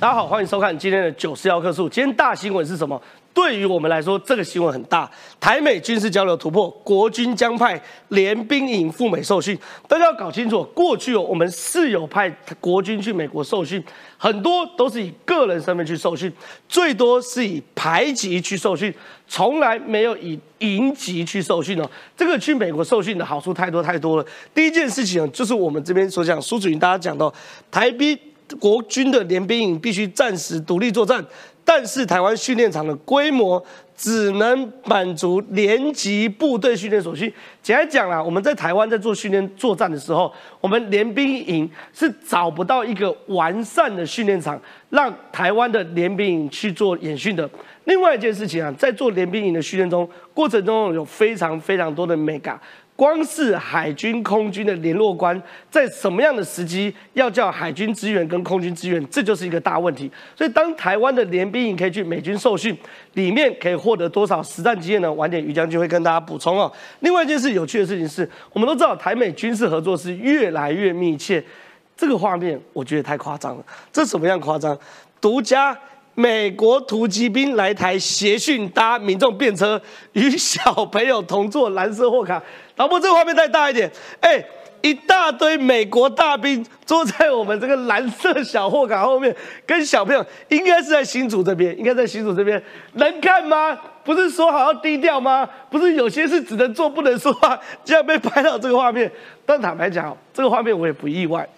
大家好，欢迎收看今天的九十幺棵树。今天大新闻是什么？对于我们来说，这个新闻很大。台美军事交流突破，国军将派联兵营赴美受训。大家要搞清楚，过去哦，我们是有派国军去美国受训，很多都是以个人身份去受训，最多是以排级去受训，从来没有以营级去受训哦。这个去美国受训的好处太多太多了。第一件事情，就是我们这边所讲，苏主席大家讲到台兵。国军的联兵营必须暂时独立作战，但是台湾训练场的规模只能满足连级部队训练所需。简单讲啦，我们在台湾在做训练作战的时候，我们联兵营是找不到一个完善的训练场，让台湾的联兵营去做演训的。另外一件事情啊，在做联兵营的训练中过程中，有非常非常多的美感。光是海军、空军的联络官，在什么样的时机要叫海军支援跟空军支援，这就是一个大问题。所以，当台湾的联兵营可以去美军受训，里面可以获得多少实战经验呢？晚点于将军会跟大家补充哦。另外一件事有趣的事情是，我们都知道台美军事合作是越来越密切。这个画面我觉得太夸张了，这怎么样夸张？独家。美国突击兵来台协训，搭民众便车，与小朋友同坐蓝色货卡。老婆，这个画面再大一点。哎，一大堆美国大兵坐在我们这个蓝色小货卡后面，跟小朋友，应该是在新竹这边，应该在新竹这边，能看吗？不是说好要低调吗？不是有些事只能做不能说话，竟然被拍到这个画面。但坦白讲，这个画面我也不意外。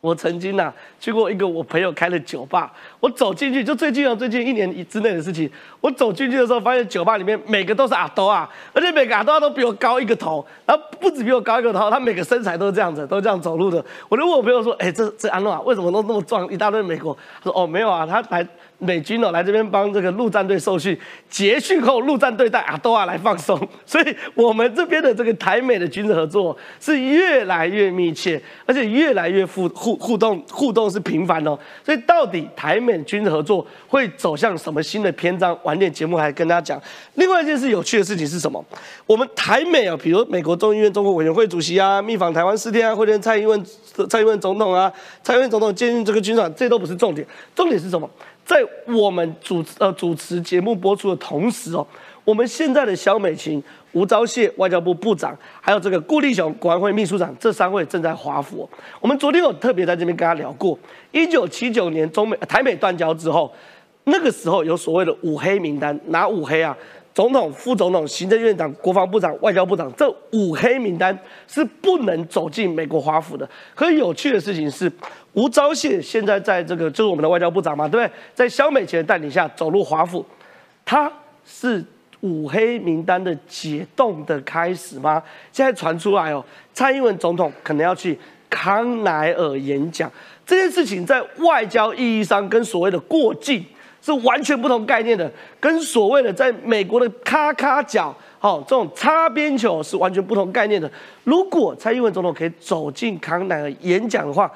我曾经呐去过一个我朋友开的酒吧，我走进去就最近啊，最近一年之内的事情。我走进去的时候，发现酒吧里面每个都是阿多啊，而且每个阿多都比我高一个头，然后不止比我高一个头，他每个身材都是这样子，都这样走路的。我就问我朋友说：“哎，这这安诺啊，为什么都那么壮？一大堆美国？”他说：“哦，没有啊，他来。”美军哦来这边帮这个陆战队受训，结训后陆战队带啊都要来放松，所以我们这边的这个台美的军事合作是越来越密切，而且越来越互互互动互动是频繁哦。所以到底台美军事合作会走向什么新的篇章？晚点节目还跟大家讲。另外一件事有趣的事情是什么？我们台美啊，比如美国众议院中国委员会主席啊，密访台湾四天啊，会见蔡英文蔡英文总统啊，蔡英文总统接近这个军长，这都不是重点，重点是什么？在我们主呃主持节目播出的同时哦，我们现在的肖美琴、吴钊燮外交部部长，还有这个顾立雄国安会秘书长，这三位正在华府。我们昨天有特别在这边跟他聊过，一九七九年中美台美断交之后，那个时候有所谓的五黑名单，哪五黑啊？总统、副总统、行政院长、国防部长、外交部长，这五黑名单是不能走进美国华府的。可有趣的事情是，吴钊燮现在在这个就是我们的外交部长嘛，对不对？在萧美琴的带领下走入华府，他是五黑名单的解冻的开始吗？现在传出来哦，蔡英文总统可能要去康奈尔演讲，这件事情在外交意义上跟所谓的过境。是完全不同概念的，跟所谓的在美国的咔咔角，好这种擦边球是完全不同概念的。如果蔡英文总统可以走进康奈尔演讲的话，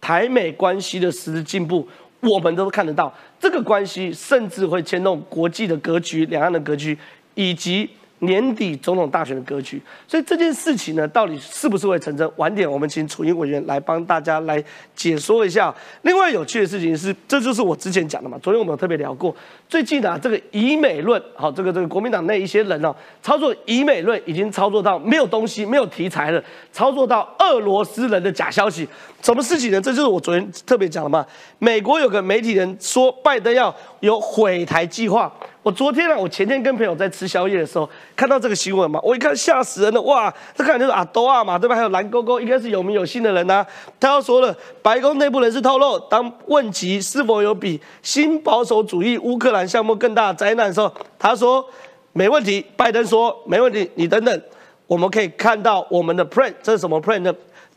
台美关系的实质进步，我们都看得到。这个关系甚至会牵动国际的格局、两岸的格局，以及。年底总统大选的格局，所以这件事情呢，到底是不是会成真？晚点我们请楚英委员来帮大家来解说一下。另外有趣的事情是，这就是我之前讲的嘛。昨天我们特别聊过，最近啊，这个以美论，好，这个这个国民党内一些人哦，操作以美论已经操作到没有东西、没有题材了，操作到俄罗斯人的假消息。什么事情呢？这就是我昨天特别讲的嘛。美国有个媒体人说，拜登要有毁台计划。我昨天啊，我前天跟朋友在吃宵夜的时候看到这个新闻嘛，我一看吓死人了，哇！这看就是阿多啊嘛，对吧？还有蓝勾勾，应该是有名有姓的人呐。他要说了，白宫内部人士透露，当问及是否有比新保守主义乌克兰项目更大的灾难的时候，他说没问题。拜登说没问题，你等等，我们可以看到我们的 plan，这是什么 plan 呢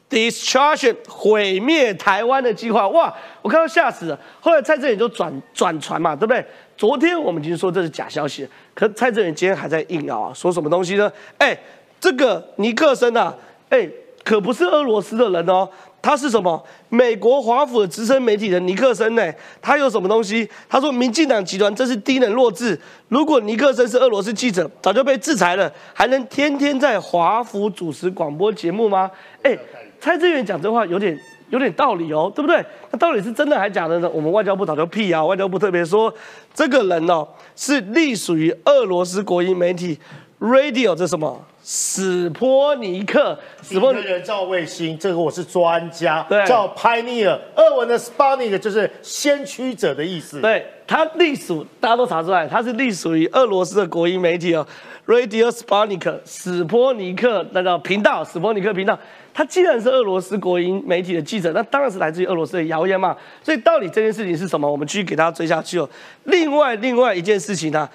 ？Destruction 毁灭台湾的计划，哇！我看到吓死了。后来蔡正元就转转传嘛，对不对？昨天我们已经说这是假消息，可蔡正元今天还在硬拗啊，说什么东西呢？哎，这个尼克森啊，哎，可不是俄罗斯的人哦，他是什么？美国华府的资深媒体人尼克森呢？他有什么东西？他说民进党集团真是低能弱智。如果尼克森是俄罗斯记者，早就被制裁了，还能天天在华府主持广播节目吗？哎。蔡志远讲这话有点有点道理哦，对不对？那到底是真的还是假的呢？我们外交部早就辟谣，外交部特别说，这个人哦是隶属于俄罗斯国营媒体 Radio，这什么？史波尼克，史波尼人造卫星，这个我是专家，对，叫 Pioneer，俄文的 Sputnik 就是先驱者的意思。对，他隶属，大家都查出来，他是隶属于俄罗斯的国营媒体哦，Radio Sputnik，史波尼克那个频道，史波尼克频道。他既然是俄罗斯国营媒体的记者，那当然是来自于俄罗斯的谣言嘛。所以到底这件事情是什么？我们继续给大家追下去哦。另外，另外一件事情呢？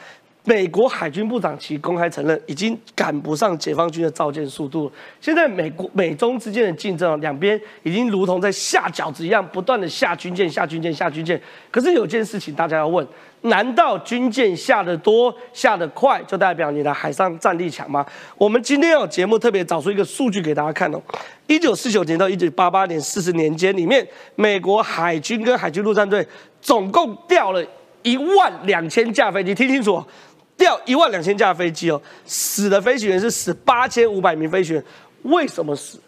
美国海军部长其公开承认，已经赶不上解放军的造舰速度。现在美国美中之间的竞争啊，两边已经如同在下饺子一样，不断的下军舰、下军舰、下军舰。可是有件事情大家要问：难道军舰下得多、下得快，就代表你的海上战力强吗？我们今天有节目特别找出一个数据给大家看哦。一九四九年到一九八八年四十年间里面，美国海军跟海军陆战队总共调了一万两千架飞机，听清楚。掉一万两千架飞机哦，死的飞行员是死八千五百名飞行员，为什么死？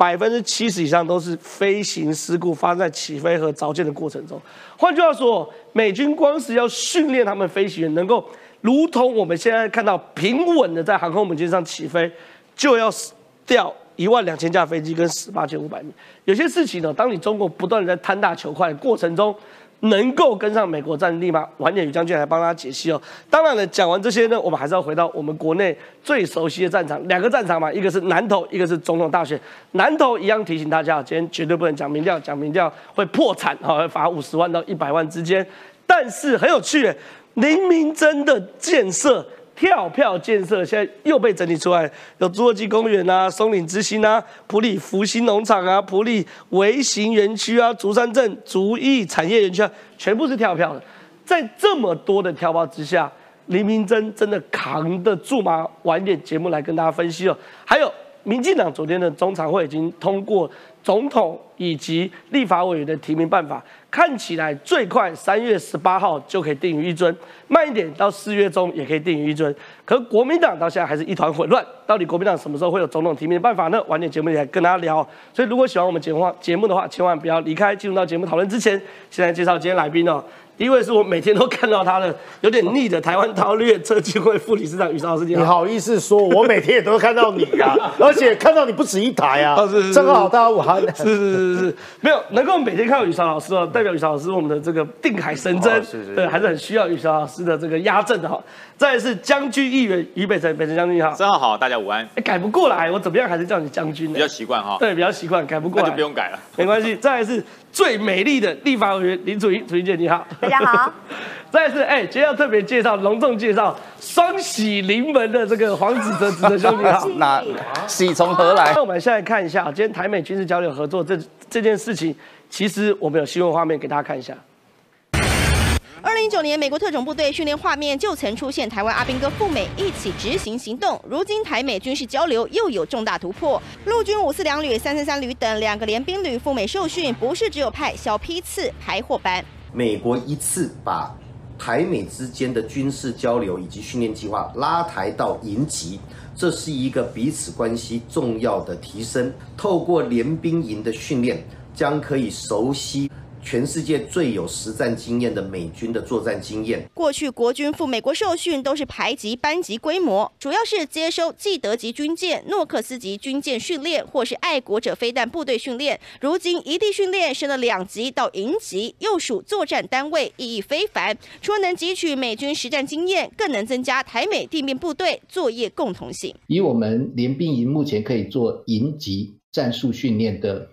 百分之七十以上都是飞行事故发生在起飞和着舰的过程中。换句话说，美军光是要训练他们飞行员能够如同我们现在看到平稳的在航空母舰上起飞，就要死掉一万两千架飞机跟十八千五百米。有些事情呢，当你中国不断的在贪大求快的过程中。能够跟上美国战力吗？晚点宇将军来帮大家解析哦。当然了，讲完这些呢，我们还是要回到我们国内最熟悉的战场，两个战场嘛，一个是南投，一个是总统大选。南投一样提醒大家，今天绝对不能讲民调，讲民调会破产，好，会罚五十万到一百万之间。但是很有趣，林明真的建设。跳票建设现在又被整理出来，有侏罗纪公园啊、松岭之星啊、普里福星农场啊、普里微型园区啊、竹山镇竹艺产业园区啊，全部是跳票的。在这么多的跳票之下，林明珍真的扛得住吗？晚点节目来跟大家分析哦。还有。民进党昨天的中常会已经通过总统以及立法委员的提名办法，看起来最快三月十八号就可以定于一尊，慢一点到四月中也可以定于一尊。可国民党到现在还是一团混乱，到底国民党什么时候会有总统提名的办法呢？晚点节目里来跟大家聊。所以如果喜欢我们节目节目的话，千万不要离开。进入到节目讨论之前，现在介绍今天来宾哦。第一位是我每天都看到他的有点腻的台湾韬略车基金会副理事长宇超老师，你好意思说？我每天也都看到你呀，而且看到你不止一台啊！正好大家午安。是是是是，没有能够每天看到宇超老师哦，代表宇超老师我们的这个定海神针，对，还是很需要宇超老师的这个压阵的哈。再是将军议员于北辰，北辰将军你好，正好好，大家午安。哎改不过来，我怎么样还是叫你将军呢？比较习惯哈。对，比较习惯，改不过来就不用改了，没关系。再是。最美丽的立法委员林楚怡，楚怡姐你好，大家好。再次哎，今天要特别介绍，隆重介绍双喜临门的这个黄子哲子哲兄弟好。那喜从何来？那我们现在看一下，今天台美军事交流合作这这件事情，其实我们有新闻画面给大家看一下。二零一九年，美国特种部队训练画面就曾出现台湾阿兵哥赴美一起执行行动。如今台美军事交流又有重大突破，陆军五四两旅、三三三旅等两个联兵旅赴美受训，不是只有派小批次排货班。美国一次把台美之间的军事交流以及训练计划拉抬到营级，这是一个彼此关系重要的提升。透过联兵营的训练，将可以熟悉。全世界最有实战经验的美军的作战经验。过去国军赴美国受训都是排级班级规模，主要是接收既得级军舰、诺克斯级军舰训练，或是爱国者飞弹部队训练。如今一地训练升了两级到营级，又属作战单位，意义非凡。除了能汲取美军实战经验，更能增加台美地面部队作业共同性。以我们联兵营目前可以做营级战术训练的。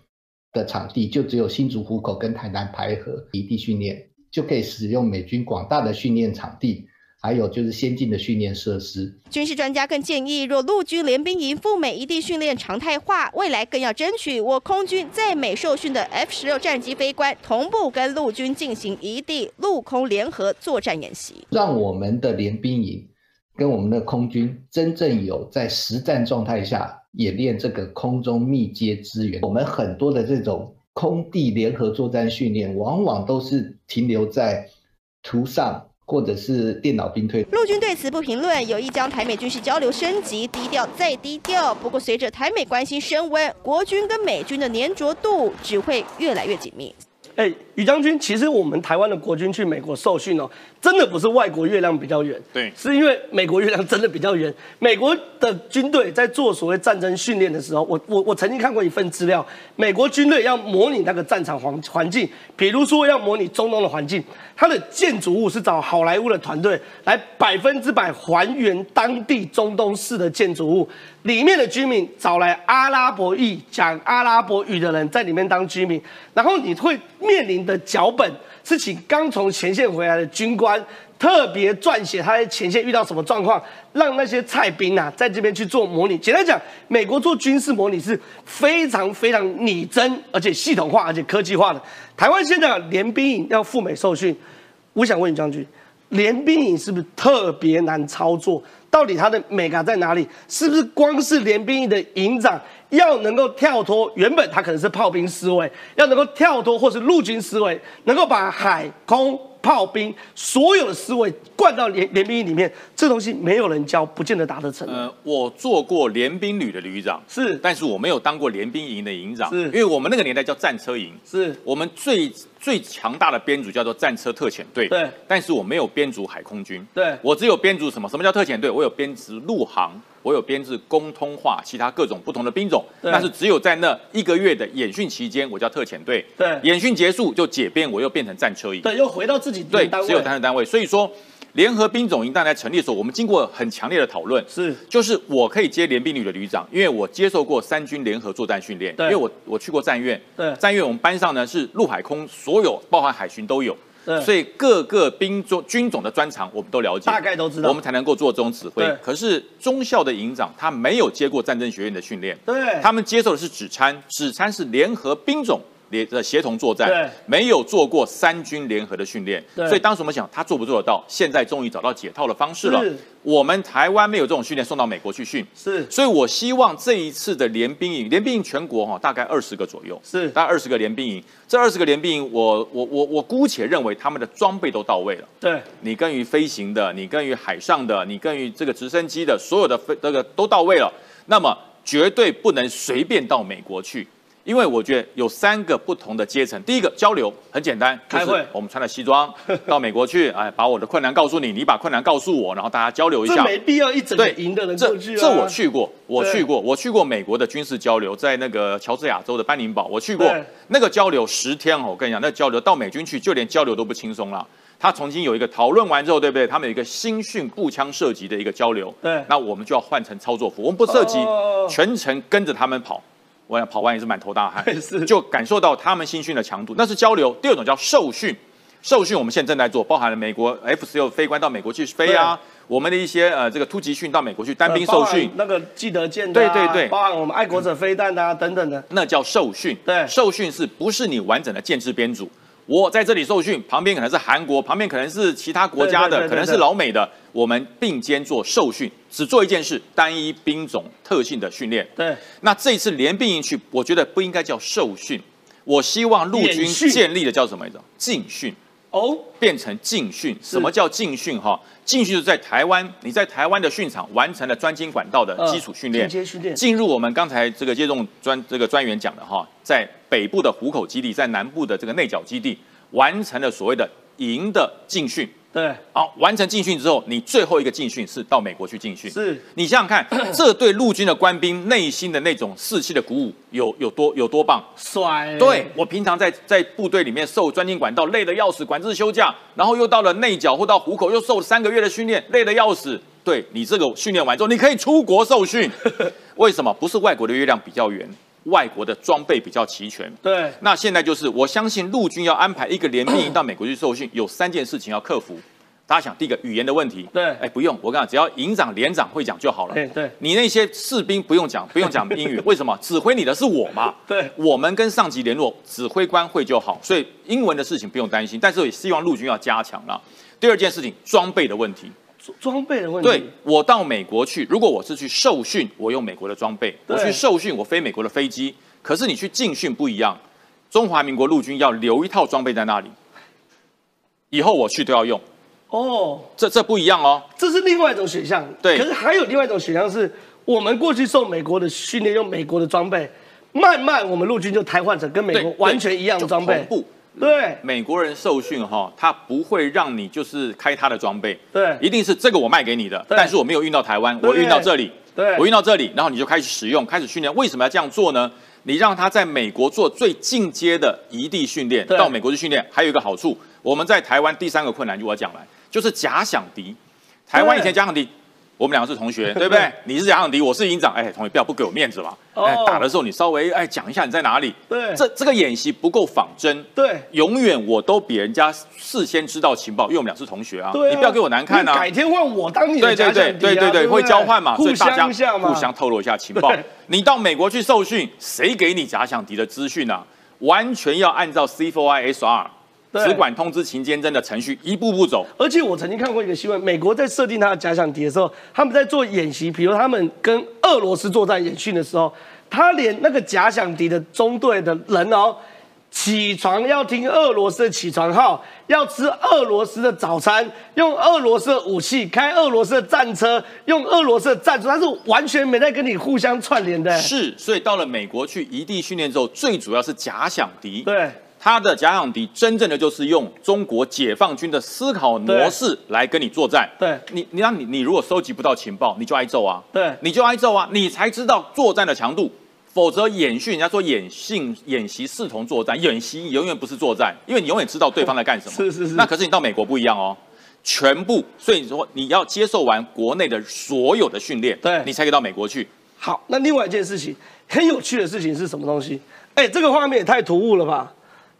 的场地就只有新竹湖口跟台南排河一地训练，就可以使用美军广大的训练场地，还有就是先进的训练设施。军事专家更建议，若陆军联兵营赴美一地训练常态化，未来更要争取我空军在美受训的 F 十六战机飞官同步跟陆军进行一地陆空联合作战演习，让我们的联兵营跟我们的空军真正有在实战状态下。演练这个空中密接支援，我们很多的这种空地联合作战训练，往往都是停留在图上或者是电脑兵推。陆军对此不评论，有意将台美军事交流升级，低调再低调。不过，随着台美关系升温，国军跟美军的粘着度只会越来越紧密。哎，于将军，其实我们台湾的国军去美国受训哦，真的不是外国月亮比较圆，对，是因为美国月亮真的比较圆。美国的军队在做所谓战争训练的时候，我我我曾经看过一份资料，美国军队要模拟那个战场环环境，比如说要模拟中东的环境，它的建筑物是找好莱坞的团队来百分之百还原当地中东式的建筑物。里面的居民找来阿拉伯裔讲阿拉伯语的人在里面当居民，然后你会面临的脚本是请刚从前线回来的军官特别撰写他在前线遇到什么状况，让那些菜兵啊在这边去做模拟。简单讲，美国做军事模拟是非常非常拟真，而且系统化，而且科技化的。台湾现在联兵营要赴美受训，我想问你将军，联兵营是不是特别难操作？到底它的美感在哪里？是不是光是联兵营的营长要能够跳脱原本他可能是炮兵思维，要能够跳脱或是陆军思维，能够把海空炮兵所有的思维灌到联联兵营里面，这东西没有人教，不见得达得成。呃，我做过联兵旅的旅长，是，但是我没有当过联兵营的营长，是因为我们那个年代叫战车营，是我们最最强大的编组叫做战车特遣队，对但是我没有编组海空军，对我只有编组什么？什么叫特遣队？我有编制陆航，我有编制公通化，其他各种不同的兵种，对。但是只有在那一个月的演训期间，我叫特遣队，对。演训结束就解编，我又变成战车营，对，又回到自己对，只有单位单位，所以说。联合兵种营当来成立的时候，我们经过很强烈的讨论，是。就是我可以接联兵旅的旅长，因为我接受过三军联合作战训练，对。因为我我去过战院，对。战院我们班上呢是陆海空所有，包含海巡都有，对所以各个兵种军种的专长我们都了解，大概都知道。我们才能够做这种指挥。可是中校的营长他没有接过战争学院的训练，对。他们接受的是指参，指参是联合兵种。联的协同作对。战，没有做过三军联合的训练，所以当时我们想他做不做得到，现在终于找到解套的方式了。我们台湾没有这种训练，送到美国去训，是。所以我希望这一次的联兵营，联兵营全国哈大概二十个左右，是。大概二十个联兵营。这二十个联兵营，我我我我姑且认为他们的装备都到位了。对。你跟于飞行的，你跟于海上的，你跟于这个直升机的，所有的飞这个都到位了。那么绝对不能随便到美国去，因为我觉得有三个不同的阶层。第一个交流很简单，就是开会我们穿了西装到美国去，哎，把我的困难告诉你，你把困难告诉我，然后大家交流一下。这没必要一整个对，营的人这过去啊。这我去过，我去过，我去过美国的军事交流，在那个乔治亚州的班宁堡，我去过那个交流十天哦，我跟你讲，那交流到美军去，就连交流都不轻松了。他重新有一个讨论完之后，对不对？他们有一个新训步枪射击的一个交流，对那我们就要换成操作服，我们不射击，哦全程跟着他们跑。我想跑完也是满头大汗，就感受到他们新训的强度，那是交流。第二种叫受训，受训我们现在正在做，包含了美国 F 十六飞官到美国去飞啊，我们的一些呃这个突击训到美国去单兵受训。呃，那个记得见对对对。包含我们爱国者飞弹啊等等的。那叫受训。对。受训是不是你完整的建制编组？我在这里受训，旁边可能是韩国，旁边可能是其他国家的，对对对对。可能是老美的，我们并肩做受训，只做一件事，单一兵种特性的训练。对，那这一次联兵营去，我觉得不应该叫受训，我希望陆军建立的叫什么？叫进训。哦，变成进训。什么叫进训？哈，进训就是在台湾，你在台湾的训场完成了专精管道的基础训练，嗯进入我们刚才这个接种专这个专员讲的哈，在北部的虎口基地，在南部的这个内角基地，完成了所谓的营的进训。对，好，完成进训之后，你最后一个进训是到美国去进训。是你想想看，这对陆军的官兵内心的那种士气的鼓舞有有多有多棒？帅。对我平常在在部队里面受专精管道，累得要死，管制休假，然后又到了内角或到虎口，又受了三个月的训练，累得要死。对你这个训练完之后，你可以出国受训。为什么？不是外国的月亮比较圆，外国的装备比较齐全。对那现在就是，我相信陆军要安排一个联兵营到美国去受训，有三件事情要克服。大家想，第一个语言的问题，对哎，不用，我跟你讲，只要营长、连长会讲就好了。对对你那些士兵不用讲，不用讲英语，为什么？指挥你的是我嘛。对我们跟上级联络，指挥官会就好，所以英文的事情不用担心。但是也希望陆军要加强了。第二件事情，装备的问题。装备的问题。对我到美国去，如果我是去受训，我用美国的装备；我去受训，我飞美国的飞机。可是你去进训不一样，中华民国陆军要留一套装备在那里，以后我去都要用。哦，这这不一样哦，这是另外一种选项。对可是还有另外一种选项是，我们过去受美国的训练，用美国的装备，慢慢我们陆军就瘫痪成跟美国完全一样的装备同。步。对。美国人受训哈，他不会让你就是开他的装备，对。一定是这个我卖给你的，但是我没有运到台湾，我运到这里，对。我运到这里，然后你就开始使用，开始训练。为什么要这样做呢？你让他在美国做最进阶的移地训练，到美国去训练，还有一个好处，我们在台湾第三个困难就我讲来，就是假想敌。台湾以前假想敌，我们两个是同学，对不对？你是假想敌，我是营长，哎，同学不要不给我面子嘛。哦哎，打的时候你稍微哎讲一下你在哪里。对这这个演习不够仿真。对永远我都比人家事先知道情报，因为我们俩是同学啊。对啊，你不要给我难看啊。改天换我当你的对对对假想敌啊对对对，不会交换嘛，所互相下嘛，互相透露一下情报。你到美国去受训，谁给你假想敌的资讯啊？完全要按照 C4ISR 对只管通知秦坚贞的程序一步步走。而且我曾经看过一个新闻，美国在设定他的假想敌的时候，他们在做演习，比如他们跟俄罗斯作战演训的时候，他连那个假想敌的中队的人哦，起床要听俄罗斯的起床号，要吃俄罗斯的早餐，用俄罗斯的武器，开俄罗斯的战车，用俄罗斯的战术，他是完全没在跟你互相串联的。是，所以到了美国去异地训练之后，最主要是假想敌。对他的假想敌真正的就是用中国解放军的思考模式来跟你作战。对你，你让你你如果收集不到情报，你就挨揍啊。对你就挨揍啊，你才知道作战的强度。否则演训，人家说演训演习视同作战，演习永远不是作战，因为你永远知道对方在干什么。是是是那可是你到美国不一样哦，全部，所以你说你要接受完国内的所有的训练，对你才可以到美国去。好，那另外一件事情，很有趣的事情是什么东西？哎，这个画面也太突兀了吧！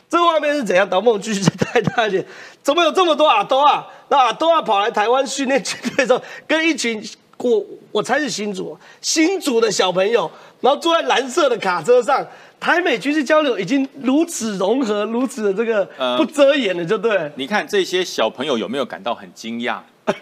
这个画面是怎样？导播，我们继续再带大一点。怎么有这么多阿多啊？那阿多啊跑来台湾训练军队的时候，跟一群我我猜是新竹新竹的小朋友，然后坐在蓝色的卡车上，台美军事交流已经如此融合，如此的这个呃不遮掩了，就对了。你看这些小朋友有没有感到很惊讶？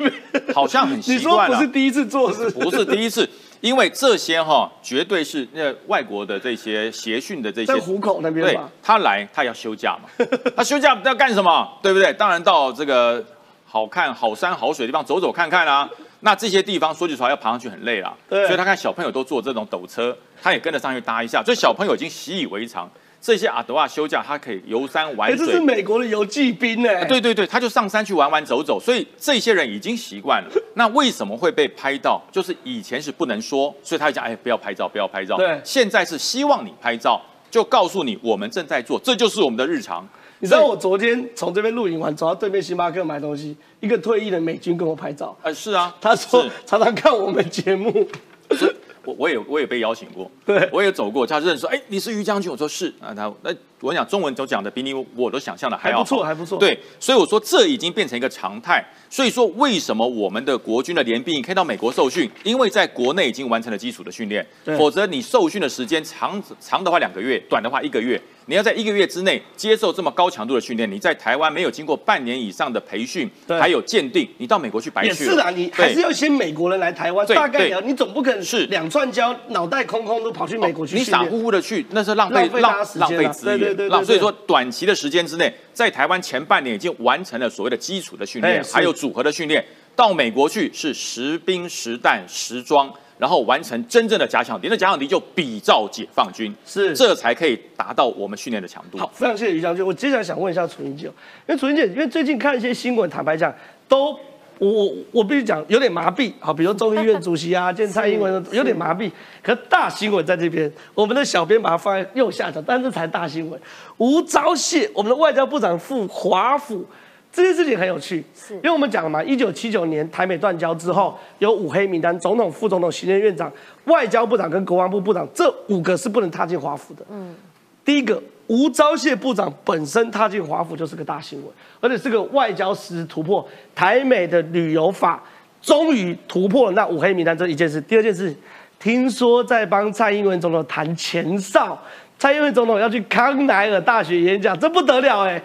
好像很你习惯了说不是。第一次做是？不是第一次，因为这些哈绝对是那外国的这些协训的这些在虎口那边对？他来他要休假嘛，他休假要干什么？对不对？当然到这个好看好山好水的地方走走看看啊。那这些地方说句实话要爬上去很累啦，对所以他看小朋友都坐这种陡车，他也跟着上去搭一下，所以小朋友已经习以为常。这些阿德瓦休假，他可以游山玩水，这，是美国的游骑兵哎。对对对，他就上山去玩玩走走，所以这些人已经习惯了。那为什么会被拍到？就是以前是不能说，所以他就讲，哎，不要拍照，不要拍照。对现在是希望你拍照，就告诉你我们正在做，这就是我们的日常。你知道我昨天从这边露营完，走到对面星巴克买东西，一个退役的美军跟我拍照，呃，是啊，他说常常看我们节目，我我也我也被邀请过，对。我也走过，他认识说，哎，你是于将军，我说是。啊，他那我讲中文都讲的比你我都想象的还要还不错还不错对，所以我说这已经变成一个常态。所以说为什么我们的国军的联兵可以到美国受训？因为在国内已经完成了基础的训练对，否则你受训的时间长长的话两个月，短的话一个月。你要在一个月之内接受这么高强度的训练，你在台湾没有经过半年以上的培训，对还有鉴定，你到美国去白去是啊，你还是要先美国人来台湾，大概对了，你总不可能是两串胶，脑袋空空都跑去美国去你傻。乎乎的去，那是浪费浪浪费资源。对对对对对浪所以说，短期的时间之内，在台湾前半年已经完成了所谓的基础的训练，还有组合的训练。到美国去是实兵实弹实装，然后完成真正的假想敌。那假想敌就比照解放军，是这才可以达到我们训练的强度。好，非常谢谢于将军。我接下来想问一下楚英姐哦，因为楚英姐，因为最近看一些新闻，坦白讲，都我我我必须讲有点麻痹。好，比如众议院主席啊，见蔡英文有点麻痹。可大新闻在这边，我们的小编把它放在右下角，但这才大新闻。吴钊燮，我们的外交部长赴华府。这件事情很有趣，因为我们讲了嘛，一九七九年台美断交之后，有五黑名单，总统、副总统、行政院长、外交部长跟国防部部长这五个是不能踏进华府的。嗯第一个，吴钊燮部长本身踏进华府就是个大新闻，而且是个外交实突破。台美的旅游法终于突破了那五黑名单这一件事。第二件事，听说在帮蔡英文总统谈前哨，蔡英文总统要去康奈尔大学演讲，这不得了哎、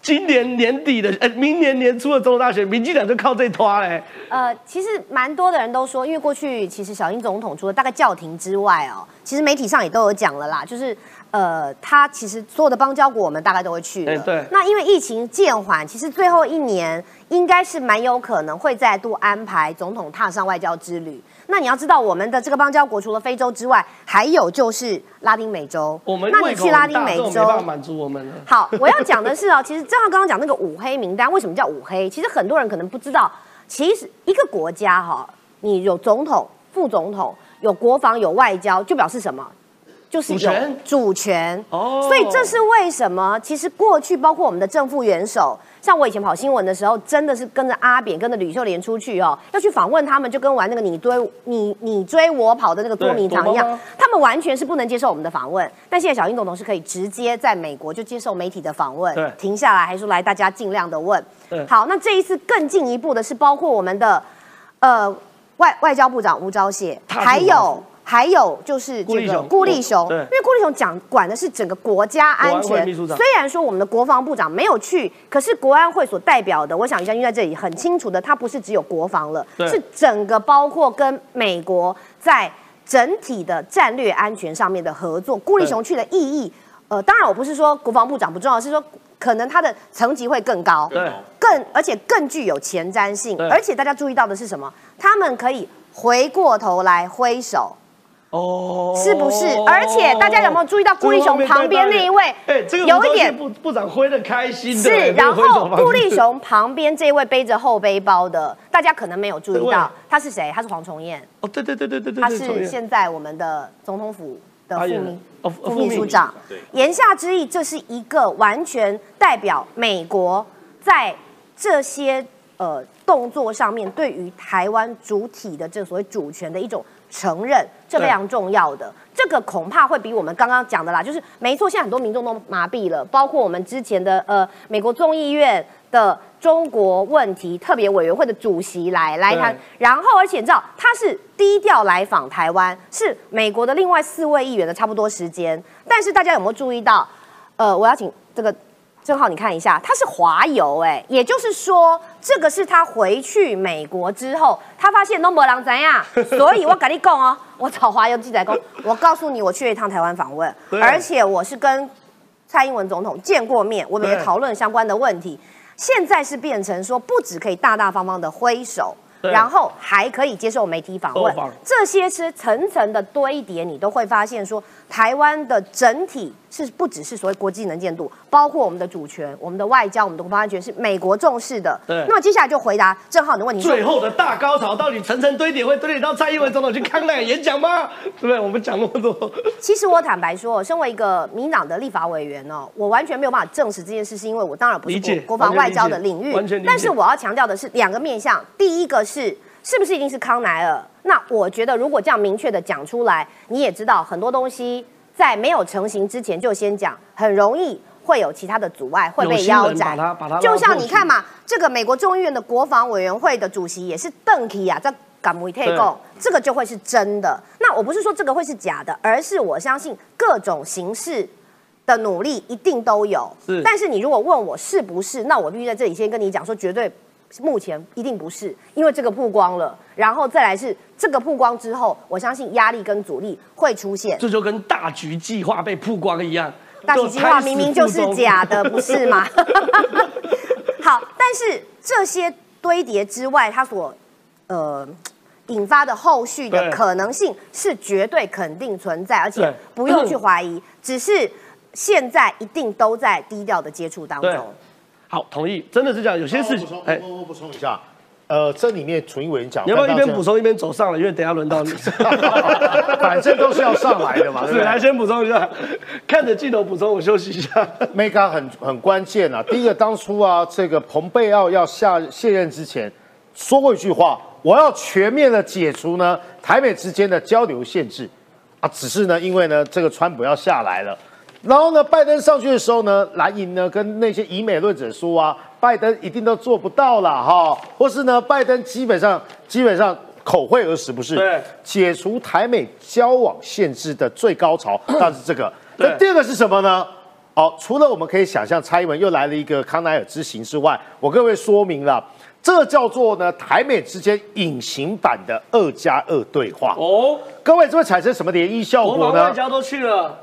今年年底的，呃，明年年初的总统大学，民进党就靠这拖嘞。呃，其实蛮多的人都说，因为过去其实小英总统除了大概叫停之外哦，其实媒体上也都有讲了啦，就是呃，他其实所有的邦交国我们大概都会去了。对。那因为疫情渐缓，其实最后一年应该是蛮有可能会再度安排总统踏上外交之旅。那你要知道，我们的这个邦交国除了非洲之外，还有就是拉丁美洲。我们那你去拉丁美洲，没办法满足我们了。好，我要讲的是哦，其实正好刚刚讲那个五黑名单，为什么叫五黑？其实很多人可能不知道，其实一个国家哈，你有总统、副总统，有国防、有外交，就表示什么？就是有主权。哦。所以这是为什么？其实过去包括我们的正副元首。像我以前跑新闻的时候，真的是跟着阿扁、跟着吕秀莲出去哦，要去访问他们，就跟玩那个你追你你追我跑的那个捉迷藏一样。他们完全是不能接受我们的访问，但现在小英总统是可以直接在美国就接受媒体的访问，停下来还说来大家尽量的问。好，那这一次更进一步的是，包括我们的呃外外交部长吴钊燮，还有。还有就是这个顾立雄，因为顾立雄讲管的是整个国家安全。虽然说我们的国防部长没有去，可是国安会所代表的，我想将军在这里很清楚的，他不是只有国防了，是整个包括跟美国在整体的战略安全上面的合作。顾立雄去的意义，呃，当然我不是说国防部长不重要，是说可能他的层级会更高，对，更而且更具有前瞻性。而且大家注意到的是什么？他们可以回过头来挥手。哦，是不是？而且大家有没有注意到顾立雄旁边那一位？哎，这个有一点部部长挥的开心。是，然后顾立雄旁边这位背着后背包的，大家可能没有注意到，他是谁？他是黄崇彦。哦，对对对对对对，他是现在我们的总统府的副秘副秘书长。言下之意，这是一个完全代表美国在这些呃动作上面对于台湾主体的这所谓主权的一种。承认这非常重要的，这个恐怕会比我们刚刚讲的啦，就是没错，现在很多民众都麻痹了，包括我们之前的呃美国众议院的中国问题特别委员会的主席来来谈，然后而且你知道他是低调来访台湾，是美国的另外四位议员的差不多时间，但是大家有没有注意到？呃，我要请这个。正好你看一下，他是华油哎，也就是说，这个是他回去美国之后，他发现东伯郎怎样，所以我跟你讲哦，我找华油记者讲，我告诉你，我去了一趟台湾访问，而且我是跟蔡英文总统见过面，我们也讨论相关的问题。现在是变成说，不只可以大大方方的挥手，然后还可以接受媒体访问，这些是层层的堆叠，你都会发现说，台湾的整体。是不只是所谓国际能见度，包括我们的主权、我们的外交、我们的国防安全是美国重视的。对。那么接下来就回答郑浩你的问题。最后的大高潮到底层层堆叠会堆叠到蔡英文总统去康奈尔演讲吗？对不对？我们讲那么多。其实我坦白说，身为一个民党的立法委员哦，我完全没有办法证实这件事，是因为我当然不是国国防外交的领域。但是我要强调的是两个面向，第一个是是不是一定是康奈尔？那我觉得如果这样明确的讲出来，你也知道很多东西。在没有成型之前就先讲，很容易会有其他的阻碍，会被腰斩。就像你看嘛，这个美国众议院的国防委员会的主席也是邓启亚在敢维退共，这个就会是真的。那我不是说这个会是假的，而是我相信各种形式的努力一定都有。但是你如果问我是不是，那我必须在这里先跟你讲说，绝对。目前一定不是，因为这个曝光了，然后再来是这个曝光之后，我相信压力跟阻力会出现。这就跟大局计划被曝光一样，大局计划明明就是假的，不是吗？好，但是这些堆叠之外，它所呃引发的后续的可能性是绝对肯定存在，而且不用去怀疑，只是现在一定都在低调的接触当中。好，同意，真的是这样。有些事情，哎，我我补充一下，呃，这里面楚英委员讲，你要不要一边补充一边走上来？因为等下轮到你，反正都是要上来的嘛。是，来先补充一下，看着镜头补充，我休息一下。Mega 很很关键啊，第一个，当初啊，这个蓬佩奥要下卸任之前，说过一句话，我要全面的解除呢台美之间的交流限制啊，只是呢，因为呢，这个川普要下来了。然后呢，拜登上去的时候呢，蓝营呢跟那些以美论者说啊，拜登一定都做不到了哈，或是呢，拜登基本上基本上口惠而实，不是？对。解除台美交往限制的最高潮，那是这个。那第二个是什么呢？好，除了我们可以想象蔡英文又来了一个康奈尔之行之外，我各位说明了，这叫做呢台美之间隐形版的二加二对话。哦，各位这会产生什么涟漪效果呢？外交都去了。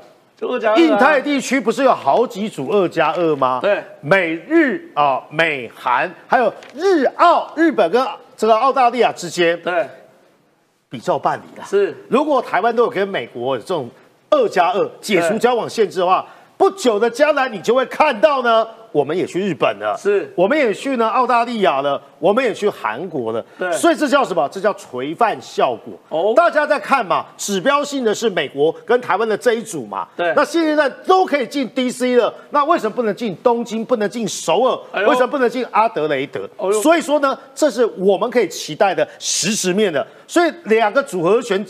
印太地区不是有好几组二加二吗？对，美日啊，美韩，还有日澳，日本跟这个澳大利亚之间，对，比照办理了。是，如果台湾都有跟美国有这种二加二解除交往限制的话。不久的将来，你就会看到呢，我们也去日本了，是，我们也去呢澳大利亚了，我们也去韩国了，对，所以这叫什么？这叫垂范效果。哦，大家在看嘛，指标性的是美国跟台湾的这一组嘛，对，那现在都可以进 DC 了，那为什么不能进东京？不能进首尔？为什么不能进阿德雷德？所以说呢，这是我们可以期待的实质面的。所以两个组合拳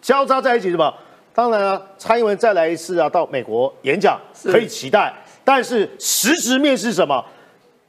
交叉在一起，什么？当然啊，蔡英文再来一次啊，到美国演讲可以期待，但是实质面是什么？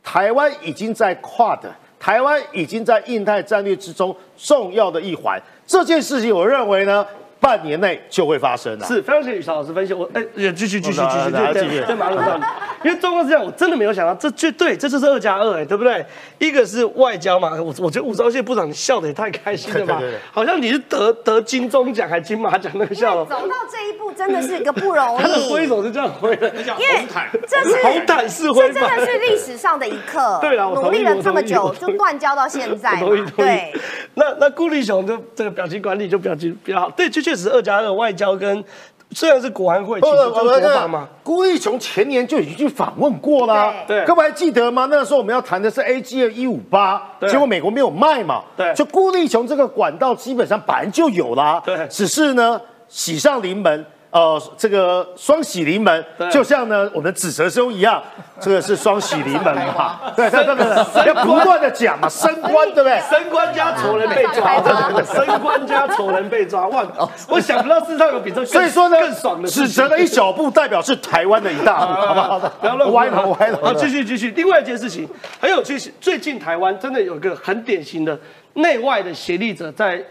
台湾已经在跨的，台湾已经在印太战略之中重要的一环。这件事情，我认为呢。半年内就会发生了，是非常谢谢宇超老师分析。我哎，也继续继续继续继续在马路上，因为状况是这样，我真的没有想到，这绝对这就是二加二哎，对不对？一个是外交嘛，我我觉得吴钊燮部长你笑的也太开心了吧？好像你是得得金钟奖还金马奖那个笑容走到这一步真的是一个不容易。他的挥手是这样挥的，因为这是红毯式挥，这真的是历史上的一刻。对了，努力了这么久，就断交到现在。对，那那顾立雄就这个表情管理就表情比较好。对，就确实二加二外交跟虽然是国安会，其实就是国防嘛。辜立雄前年就已经去访问过啦，对，各位还记得吗？那时候我们要谈的是 A G 二一五八，结果美国没有卖嘛，对，就辜立雄这个管道基本上本来就有啦，对，只是呢喜上临门。呃，这个双喜临门，就像呢我们紫蛇兄一样，这个是双喜临门嘛？对对对对，要不断的讲嘛，升官对不对？升官加仇人被抓，升官加仇人被抓，哇！我想不到世上有比这所以说呢更爽的。紫蛇的一小步代表是台湾的一大步，好不好？不要乱歪头歪头。好，继续继续。另外一件事情很有趣，最近台湾真的有一个很典型的内外的协力者在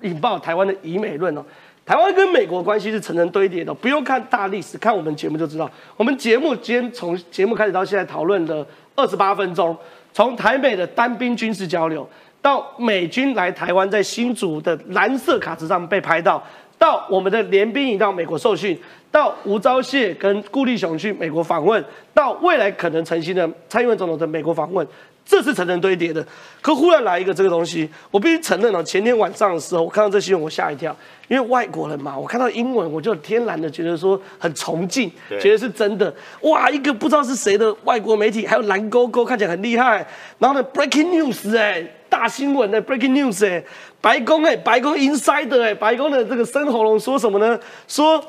引爆台湾的以美论哦。台湾跟美国关系是层层堆叠的，不用看大历史，看我们节目就知道。我们节目今天从节目开始到现在讨论的二十八分钟，从台美的单兵军事交流，到美军来台湾在新竹的蓝色卡车上被拍到，到我们的联兵营到美国受训，到吴钊燮跟顾立雄去美国访问，到未来可能成型的蔡英文总统的美国访问。这是层层堆叠的，可忽然来一个这个东西，我必须承认哦。前天晚上的时候，我看到这新闻，我吓一跳，因为外国人嘛，我看到英文，我就天然的觉得说很崇敬，觉得是真的。哇，一个不知道是谁的外国媒体，还有蓝勾勾，看起来很厉害。然后呢，breaking news 哎，大新闻的 breaking news 哎，白宫哎，白宫 insider 哎，白宫的这个深喉咙说什么呢？说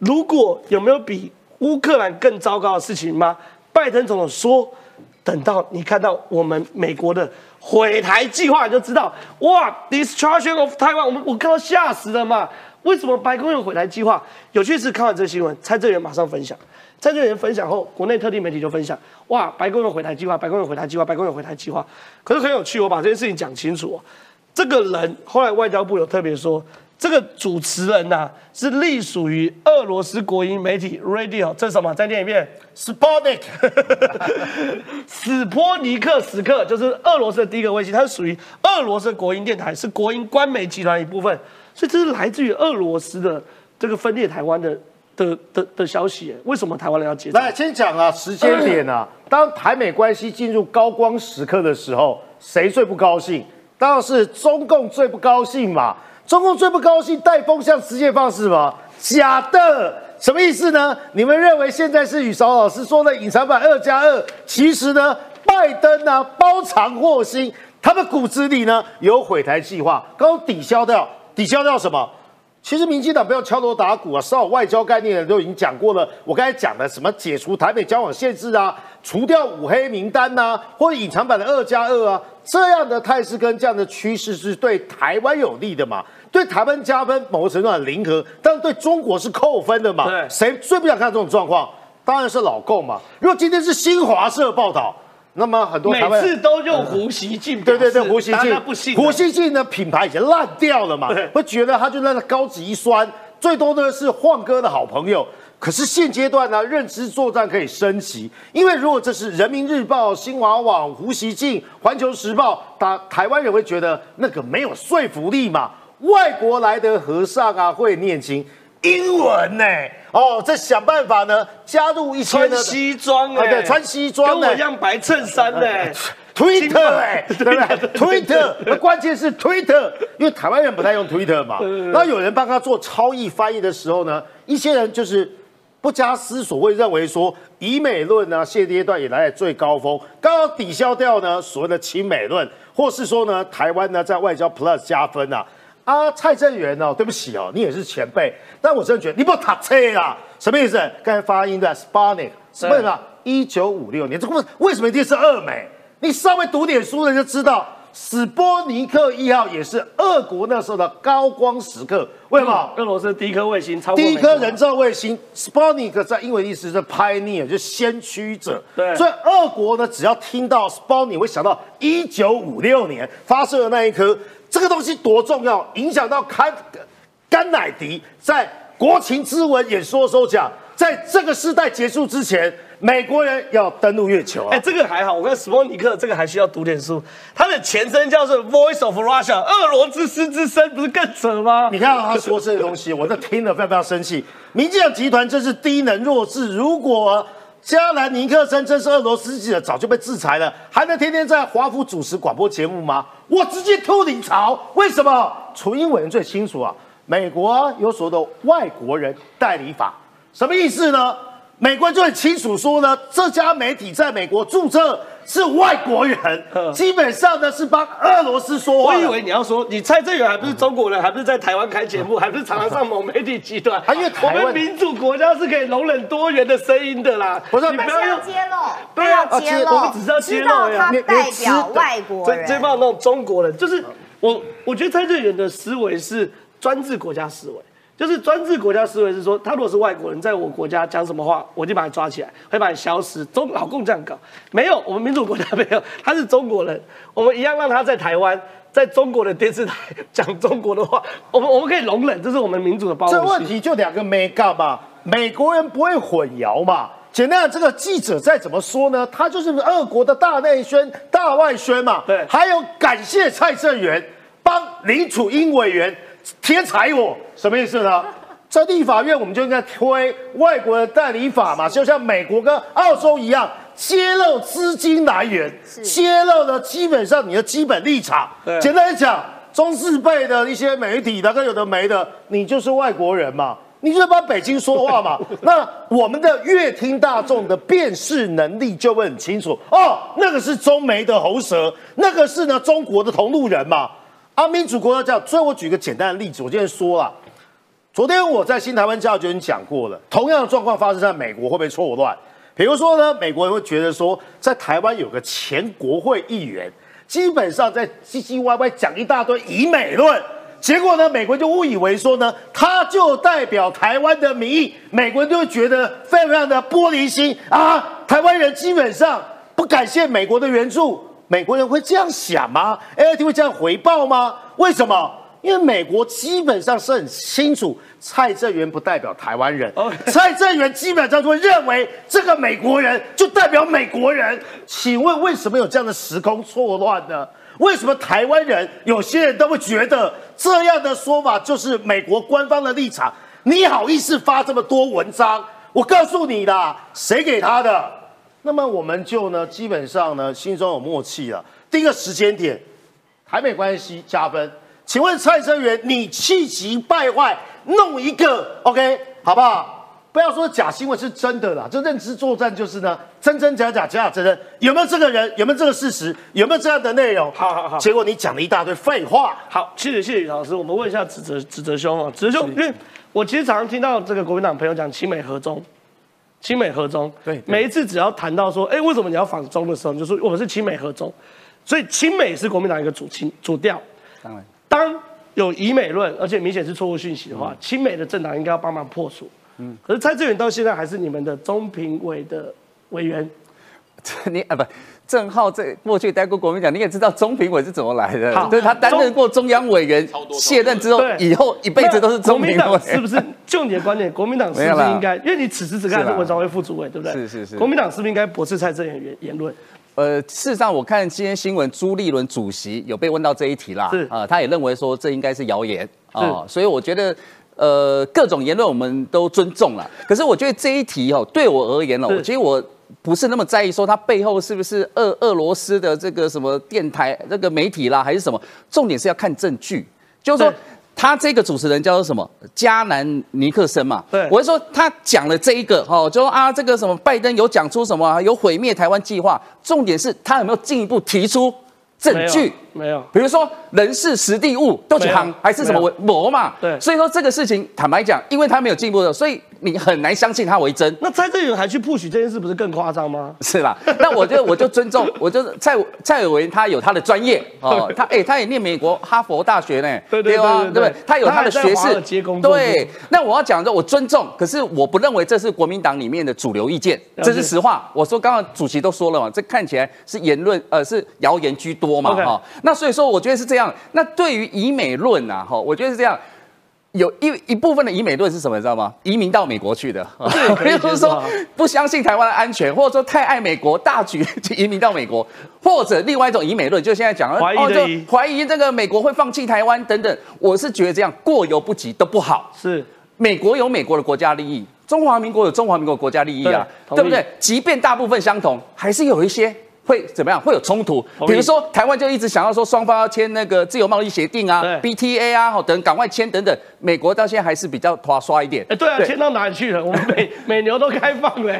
如果有没有比乌克兰更糟糕的事情吗？拜登总统说。等到你看到我们美国的毁台计划，你就知道哇，destruction of Taiwan，我们我看到吓死了嘛？为什么白宫有毁台计划？有趣是看完这个新闻，蔡正元马上分享，蔡正元分享后，国内特定媒体就分享，哇，白宫有毁台计划，白宫有毁台计划，白宫有毁台计划。可是很有趣，我把这件事情讲清楚，这个人后来外交部有特别说。这个主持人呐，是隶属于俄罗斯国营媒体 Radio，这是什么？再念一遍 s p o t n i k 斯波尼克时刻，就是俄罗斯的第一个卫星，它是属于俄罗斯国营电台，是国营官媒集团一部分，所以这是来自于俄罗斯的这个分裂台湾的的的的消息。为什么台湾人要接？来，先讲啊，时间点啊，当台美关系进入高光时刻的时候，谁最不高兴？当然是中共最不高兴嘛。中共最不高兴带风向世界放是什么？假的，什么意思呢？你们认为现在是宇韶老师说的隐藏版二加二？其实呢，拜登呢包藏祸心，他们骨子里呢有毁台计划，刚抵消掉，抵消掉什么？其实民进党不要敲锣打鼓啊，少外交概念的都已经讲过了。我刚才讲的什么解除台北交往限制啊，除掉五黑名单呐，或者隐藏版的二加二啊，这样的态势跟这样的趋势是对台湾有利的嘛？对台湾加分，某个程度很零和，但是对中国是扣分的嘛？对，谁最不想看这种状况？当然是老共嘛。如果今天是新华社报道。那么很多每次都用胡锡进，对对对，胡锡进不信，胡锡进的品牌已经烂掉了嘛，会觉得他就那个高级一酸，最多的是晃哥的好朋友。可是现阶段呢，认知作战可以升级，因为如果这是人民日报、新华网、胡锡进、环球时报，打台湾人会觉得那个没有说服力嘛。外国来的和尚啊，会念经英文呢，哦，在想办法呢，加入一些穿西装哎，对，穿西装跟我一样白衬衫呢。Twitter 哎，对不对？Twitter，那关键是 Twitter，因为台湾人不太用 Twitter 嘛。那有人帮他做超译翻译的时候呢，一些人就是。不加思索会认为说以美论呢现阶段也来到最高峰，刚刚抵消掉呢所谓的亲美论，或是说呢台湾呢在外交 plus 加分啊啊蔡正元哦对不起哦你也是前辈，但我真的觉得你不打车啦什么意思？刚才发音的 Spanish 什么啊？一九五六年这个为什么一定是二美？你稍微读点书的就知道。斯波尼克一号也是俄国那时候的高光时刻，为什么？俄罗斯第一颗卫星超，第一颗人造卫星。斯波尼克在英文意思是 pioneer，就先驱者。对，所以俄国呢，只要听到斯波尼，会想到一九五六年发射的那一颗，这个东西多重要，影响到甘甘乃迪在国情咨文演说的时候讲，在这个时代结束之前。美国人要登陆月球啊！哎，这个还好，我看斯波尼克这个还需要读点书。他的前身叫做 Voice of Russia，俄罗斯之声，不是更扯吗？你看他说这些东西，我这听了非常非常生气。民进党集团真是低能弱智。如果加兰尼克森真是俄罗斯记者，早就被制裁了，还能天天在华府主持广播节目吗？我直接吐你槽！为什么？楚英委员最清楚啊。美国有所谓的外国人代理法，什么意思呢？美国就很清楚说呢，这家媒体在美国注册是外国人，基本上呢是帮俄罗斯说话。我以为你要说，你蔡正元还不是中国人，还不是在台湾开节目，还不是常常上某媒体集团。因为我们民主国家是可以容忍多元的声音的啦。不是，你不要用揭露，不要揭露，我们只是要揭露他代表外国人。这帮那种中国人，就是我，我觉得蔡正元的思维是专制国家思维。就是专制国家思维是说，他如果是外国人，在我国家讲什么话，我就把你抓起来，会把你消失。中老共这样搞，没有，我们民主国家没有，他是中国人，我们一样让他在台湾，在中国的电视台讲中国的话，我们我们可以容忍，这是我们民主的包容这问题就两个没干嘛，美国人不会混淆嘛。简单，这个记者再怎么说呢，他就是俄国的大内宣、大外宣嘛。对，还有感谢蔡正元帮林楚英委员。天才我什么意思呢？在立法院，我们就应该推外国的代理法嘛，就像美国跟澳洲一样，揭露资金来源，揭露了基本上你的基本立场。简单讲，中字辈的一些媒体，大概有的没的，你就是外国人嘛，你就帮北京说话嘛。那我们的乐听大众的辨识能力就会很清楚哦，那个是中媒的喉舌，那个是呢中国的同路人嘛。啊，民主国家叫，所以我举个简单的例子，我今天说了，昨天我在新台湾教育就已经讲过了，同样的状况发生在美国会不会错乱？比如说呢，美国人会觉得说，在台湾有个前国会议员，基本上在唧唧歪歪讲一大堆以美论，结果呢，美国就误以为说呢，他就代表台湾的民意，美国人就会觉得非常非常的玻璃心啊，台湾人基本上不感谢美国的援助。美国人会这样想吗？A I T 会这样回报吗？为什么？因为美国基本上是很清楚，蔡正元不代表台湾人。蔡正元基本上就会认为这个美国人就代表美国人。请问为什么有这样的时空错乱呢？为什么台湾人有些人都会觉得这样的说法就是美国官方的立场？你好意思发这么多文章？我告诉你啦，谁给他的？那么我们就呢，基本上呢，心中有默契了。第一个时间点，台美关系加分。请问蔡生元，你气急败坏弄一个 OK 好不好？不要说假新闻是真的啦，这认知作战就是呢，真真假假，假假真真。有没有这个人？有没有这个事实？有没有这样的内容？好好好。结果你讲了一大堆废话。好，谢谢谢谢老师。我们问一下指责指责兄啊，指责兄，因为我其实常常听到这个国民党朋友讲亲美合中。亲美合中，对，每一次只要谈到说，哎，为什么你要反中的时候，就说我们是亲美合中，所以亲美是国民党一个主情主调。当然，当有以美论，而且明显是错误讯息的话，亲美的政党应该要帮忙破除。嗯，可是蔡志远到现在还是你们的中评委的委员。你啊不，郑浩在过去待过国民党，你也知道中评委是怎么来的好，对他担任过中央委员，卸任之后以后一辈子都是国钟评委。是不是？就你的观点，国民党是不是应该？因为你此时此刻还是文传会副主委，对不对？是是是国民党是不是应该驳斥蔡正元言言论？呃，事实上，我看今天新闻，朱立伦主席有被问到这一题啦，是啊、他也认为说这应该是谣言啊、所以我觉得。呃，各种言论我们都尊重了，可是我觉得这一题哦，对我而言哦，我其实我不是那么在意说它背后是不是俄俄罗斯的这个什么电台、这个媒体啦，还是什么，重点是要看证据，就是说。他这个主持人叫做什么？加南尼克森嘛。对我是说他讲了这一个哦，就说啊，这个什么拜登有讲出什么啊，有毁灭台湾计划。重点是他有没有进一步提出证没有据？没有。比如说人事实地物都是行还是什么没有模嘛？对所以说这个事情坦白讲，因为他没有进一步的，所以你很难相信他为真。那蔡正元还去 push 这件事，不是更夸张吗？是啦，那我就我就尊重，我就蔡蔡伟文他有他的专业哦，他哎、他也念美国哈佛大学呢，对对吧？对对对不对？他有他的学士对。那我要讲的，我尊重，可是我不认为这是国民党里面的主流意见，这是实话。我说刚刚主席都说了嘛，这看起来是言论呃是谣言居多嘛哈、那所以说我觉得是这样。那对于以美论啊哈，我觉得是这样。有一一部分的以美论是什么，你知道吗？移民到美国去的，可以 接受啊比如说不相信台湾的安全，或者说太爱美国，大举就移民到美国，或者另外一种以美论，就现在讲怀疑怀疑这个美国会放弃台湾等等。我是觉得这样过犹不及都不好。是美国有美国的国家利益，中华民国有中华民国的国家利益啊，对对不对？即便大部分相同，还是有一些。会怎么样？会有冲突比如说台湾就一直想要说双方要签那个自由贸易协定啊，BTA 啊，好等赶快签等等。美国到现在还是比较拖刷一点。哎，对啊，签到哪里去了？我们美美 牛都开放了，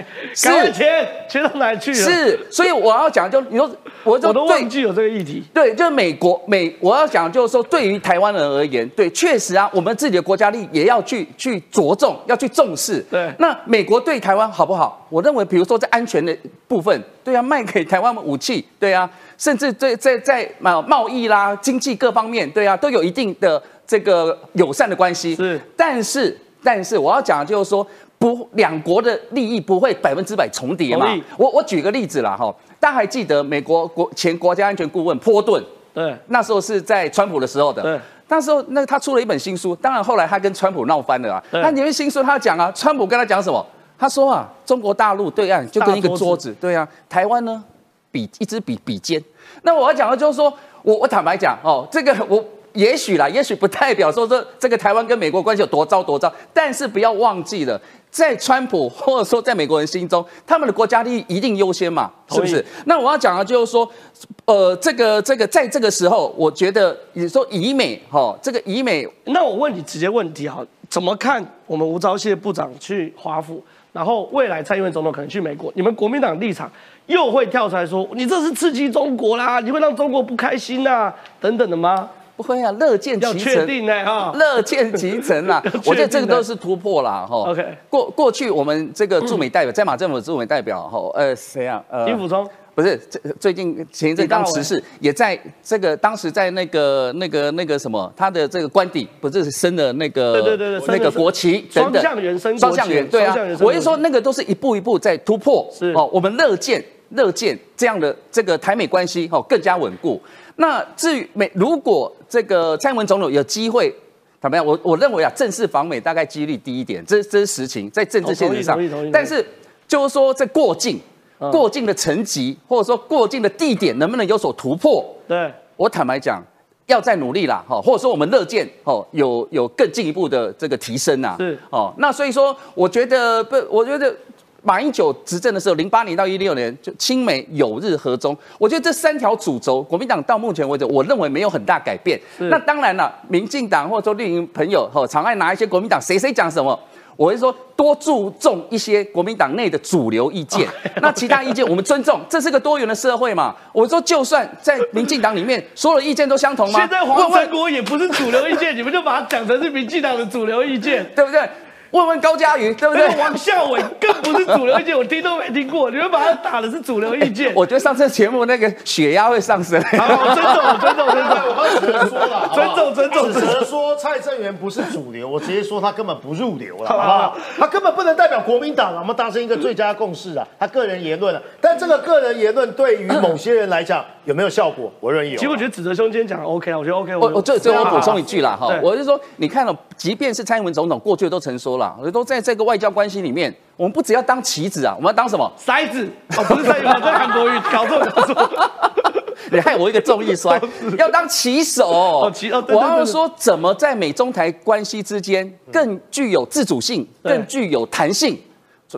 赶快签，签到哪里去了？，是，所以我要讲就你说，我就我都对忘记有这个议题。对，就是美国美，我要讲就是说，对于台湾人而言，对，确实啊，我们自己的国家利益也要去去着重，要去重视。对那美国对台湾好不好？我认为，比如说在安全的部分，对啊，卖给台湾武器，对啊，甚至在在在贸贸易啦、经济各方面，对啊，都有一定的这个友善的关系。是，但是但是我要讲的就是说。不，两国的利益不会百分之百重叠嘛？我我举个例子啦，哈，大家还记得美国国前国家安全顾问波顿，对，那时候是在川普的时候的。对。那时候，那他出了一本新书，当然后来他跟川普闹翻了啊。对那里面新书他讲啊，川普跟他讲什么？他说啊，中国大陆对岸就跟一个桌子对啊，台湾呢比一支笔笔尖。那我要讲的就是说，我我坦白讲哦，这个我。也许啦，也许不代表说这这个台湾跟美国关系有多糟多糟，但是不要忘记了，在川普或者说在美国人心中，他们的国家利益一定优先嘛，是不是？那我要讲的就是说，呃，这个这个在这个时候，我觉得你说以美哈、哦，这个以美那我问你直接问题哈，怎么看我们吴钊燮部长去华府，然后未来蔡英文总统可能去美国，你们国民党立场又会跳出来说，你这是刺激中国啦，你会让中国不开心呐、等等的吗？不会啊，乐见要其成。确定呢哈。乐见其成啦 要确定，我觉得这个都是突破啦，哈。OK 过过去我们这个驻美代表，在马政府的驻美代表，哈，呃，谁啊？呃金辅聪不是，这最近前一阵刚辞世，也在这个当时在那个那个那个什么，他的这个官邸不是升了那个对对对对那个国旗等等双向原升国旗双向原对啊我是说那个都是一步一步在突破，是哦，我们乐见乐见这样的这个台美关系哦更加稳固。那至于美，如果这个蔡英文总统有机会。怎么样？我我认为啊，正式访美大概几率低一点，这这是实情，在政治现实上。但是就是说，在过境、嗯过境的层级，或者说过境的地点，能不能有所突破？对，我坦白讲，要再努力啦，哈，或者说我们乐见哦，有有更进一步的这个提升呐，是哦，那所以说，我觉得不，我觉得。马英九执政的时候，零八年到一六年，就亲美友日和中，我觉得这三条主轴，国民党到目前为止，我认为没有很大改变。是那当然了，民进党或者说绿营朋友，哈，常爱拿一些国民党谁谁讲什么，我会说多注重一些国民党内的主流意见，那其他意见我们尊重，这是个多元的社会嘛。我说就算在民进党里面，所有的意见都相同吗？现在黄问问成国也不是主流意见，你们就把它讲成是民进党的主流意见。对不对？问问高嘉瑜，对不对？王孝伟更不是主流意见，我听都没听过。你们把他打的是主流意见，我觉得上次节目那个血压会上升。好，尊重，尊重，尊重。我只能说了，尊重，尊重。只能说蔡正元不是主流，我直接说他根本不入流了，好不好？他根本不能代表国民党，我们达成一个最佳共识啊。他个人言论啊，但这个个人言论对于某些人来讲有没有效果？我认为有。其实我觉得指责兄今天讲 OK 啊，我觉得 OK。我我最最后补充一句啦，哈，我是说，你看了，即便是蔡英文总统过去都曾说了，我都在这个外交关系里面，我们不只要当棋子啊，我们要当什么？筛子？哦，不是蔡英文，在韩国语搞错搞错。你害我一个重一摔，要当棋手。哦，棋哦，我要说怎么在美中台关系之间更具有自主性，更具有弹性。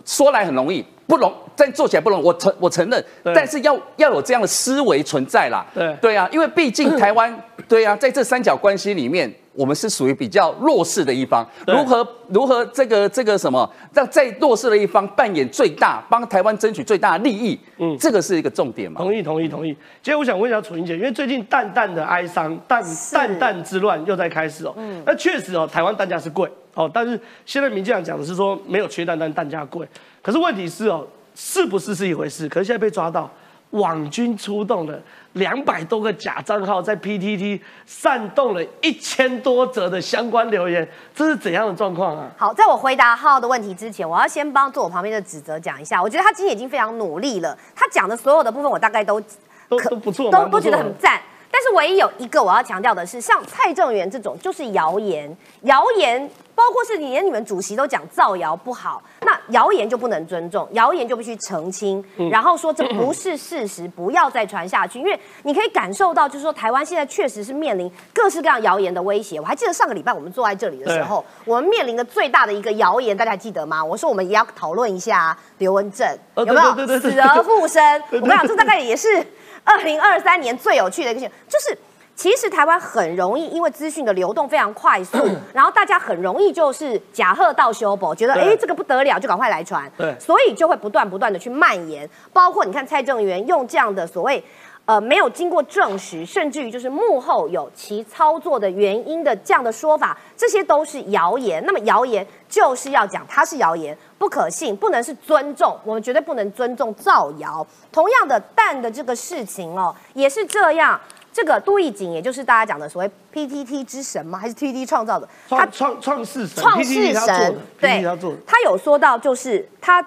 说来很容易，不容，但做起来不容易。我承我承认，但是要要有这样的思维存在啦。对对啊，因为毕竟 台湾，对啊，在这三角关系里面。我们是属于比较弱势的一方，如何如何这个这个什么让在弱势的一方扮演最大，帮台湾争取最大的利益？嗯，这个是一个重点嘛？同意同意同意。其实我想问一下楚英姐，因为最近淡淡的哀伤，淡淡淡之乱又在开始哦。嗯，那确实哦，台湾蛋价是贵哦，但是现在民进党讲的是说没有缺蛋，但蛋价贵。可是问题是哦，是不是是一回事？可是现在被抓到。网军出动了两百多个假账号，在 PTT 煽动了一千多则的相关留言，这是怎样的状况啊？好，在我回答浩的问题之前，我要先帮坐我旁边的指责讲一下。我觉得他今天已经非常努力了，他讲的所有的部分，我大概都都都不错，都都觉得很赞。但是唯一有一个我要强调的是，像蔡正元这种就是谣言，谣言包括是连你们主席都讲造谣不好，那谣言就不能尊重，谣言就必须澄清，然后说这不是事实，不要再传下去。因为你可以感受到，就是说台湾现在确实是面临各式各样谣言的威胁。我还记得上个礼拜我们坐在这里的时候，我们面临的最大的一个谣言，大家还记得吗？我说我们也要讨论一下刘文正有没有死而复生。我跟你讲，这大概也是。二零二三年最有趣的一个事情，就是其实台湾很容易，因为资讯的流动非常快速，然后大家很容易就是假贺到修补，觉得哎这个不得了，就赶快来传，对，所以就会不断不断的去蔓延。包括你看蔡正元用这样的所谓。呃，没有经过证实，甚至于就是幕后有其操作的原因的这样的说法，这些都是谣言。那么谣言就是要讲它是谣言，不可信，不能是尊重，我们绝对不能尊重造谣。同样的，蛋的这个事情哦，也是这样。这个杜义景，也就是大家讲的所谓 PTT 之神吗？还是 TT 创造的？他创创世神，创世神，对，他有说到，就是他。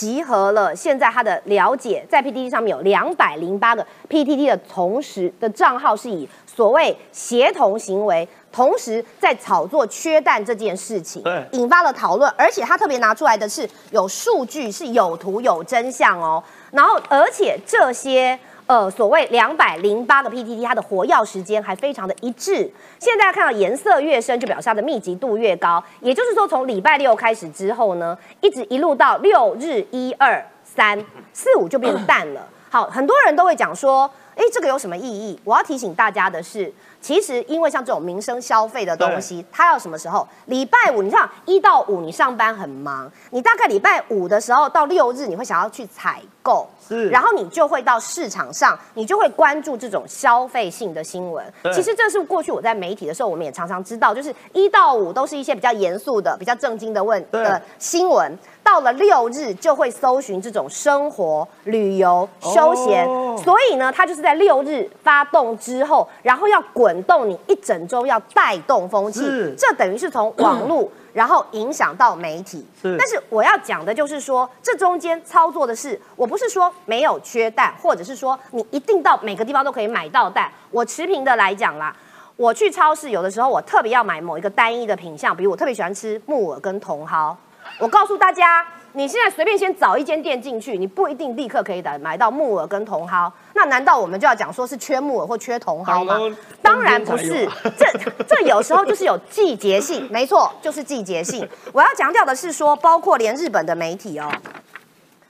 集合了现在他的了解，在 PTT 上面有两百零八个 PTT 的同时的账号是以所谓协同行为，同时在炒作缺蛋这件事情，引发了讨论，而且他特别拿出来的是有数据，是有图有真相哦，然后而且这些。呃，所谓两百零八个 PTT，它的活跃时间还非常的一致。现在看到颜色越深，就表示它的密集度越高。也就是说，从礼拜六开始之后呢，一直一路到六日一二三四五就变淡了。好，很多人都会讲说，哎，这个有什么意义？我要提醒大家的是，其实因为像这种民生消费的东西，它要什么时候？礼拜五，你看一到五你上班很忙，你大概礼拜五的时候到六日，你会想要去采购。然后你就会到市场上，你就会关注这种消费性的新闻。其实这是过去我在媒体的时候，我们也常常知道，就是一到五都是一些比较严肃的、比较正经的问的新闻。到了六日就会搜寻这种生活、旅游、休闲。所以呢，它就是在六日发动之后，然后要滚动你一整周，要带动风气。这等于是从网络。然后影响到媒体，但是我要讲的就是说，这中间操作的是，我不是说没有缺蛋，或者是说你一定到每个地方都可以买到蛋。我持平的来讲啦，我去超市有的时候我特别要买某一个单一的品相，比如我特别喜欢吃木耳跟茼蒿，我告诉大家。你现在随便先找一间店进去，你不一定立刻可以买买到木耳跟茼蒿。那难道我们就要讲说是缺木耳或缺茼蒿吗？当然不是，这这有时候就是有季节性，没错，就是季节性。我要强调的是说，包括连日本的媒体哦，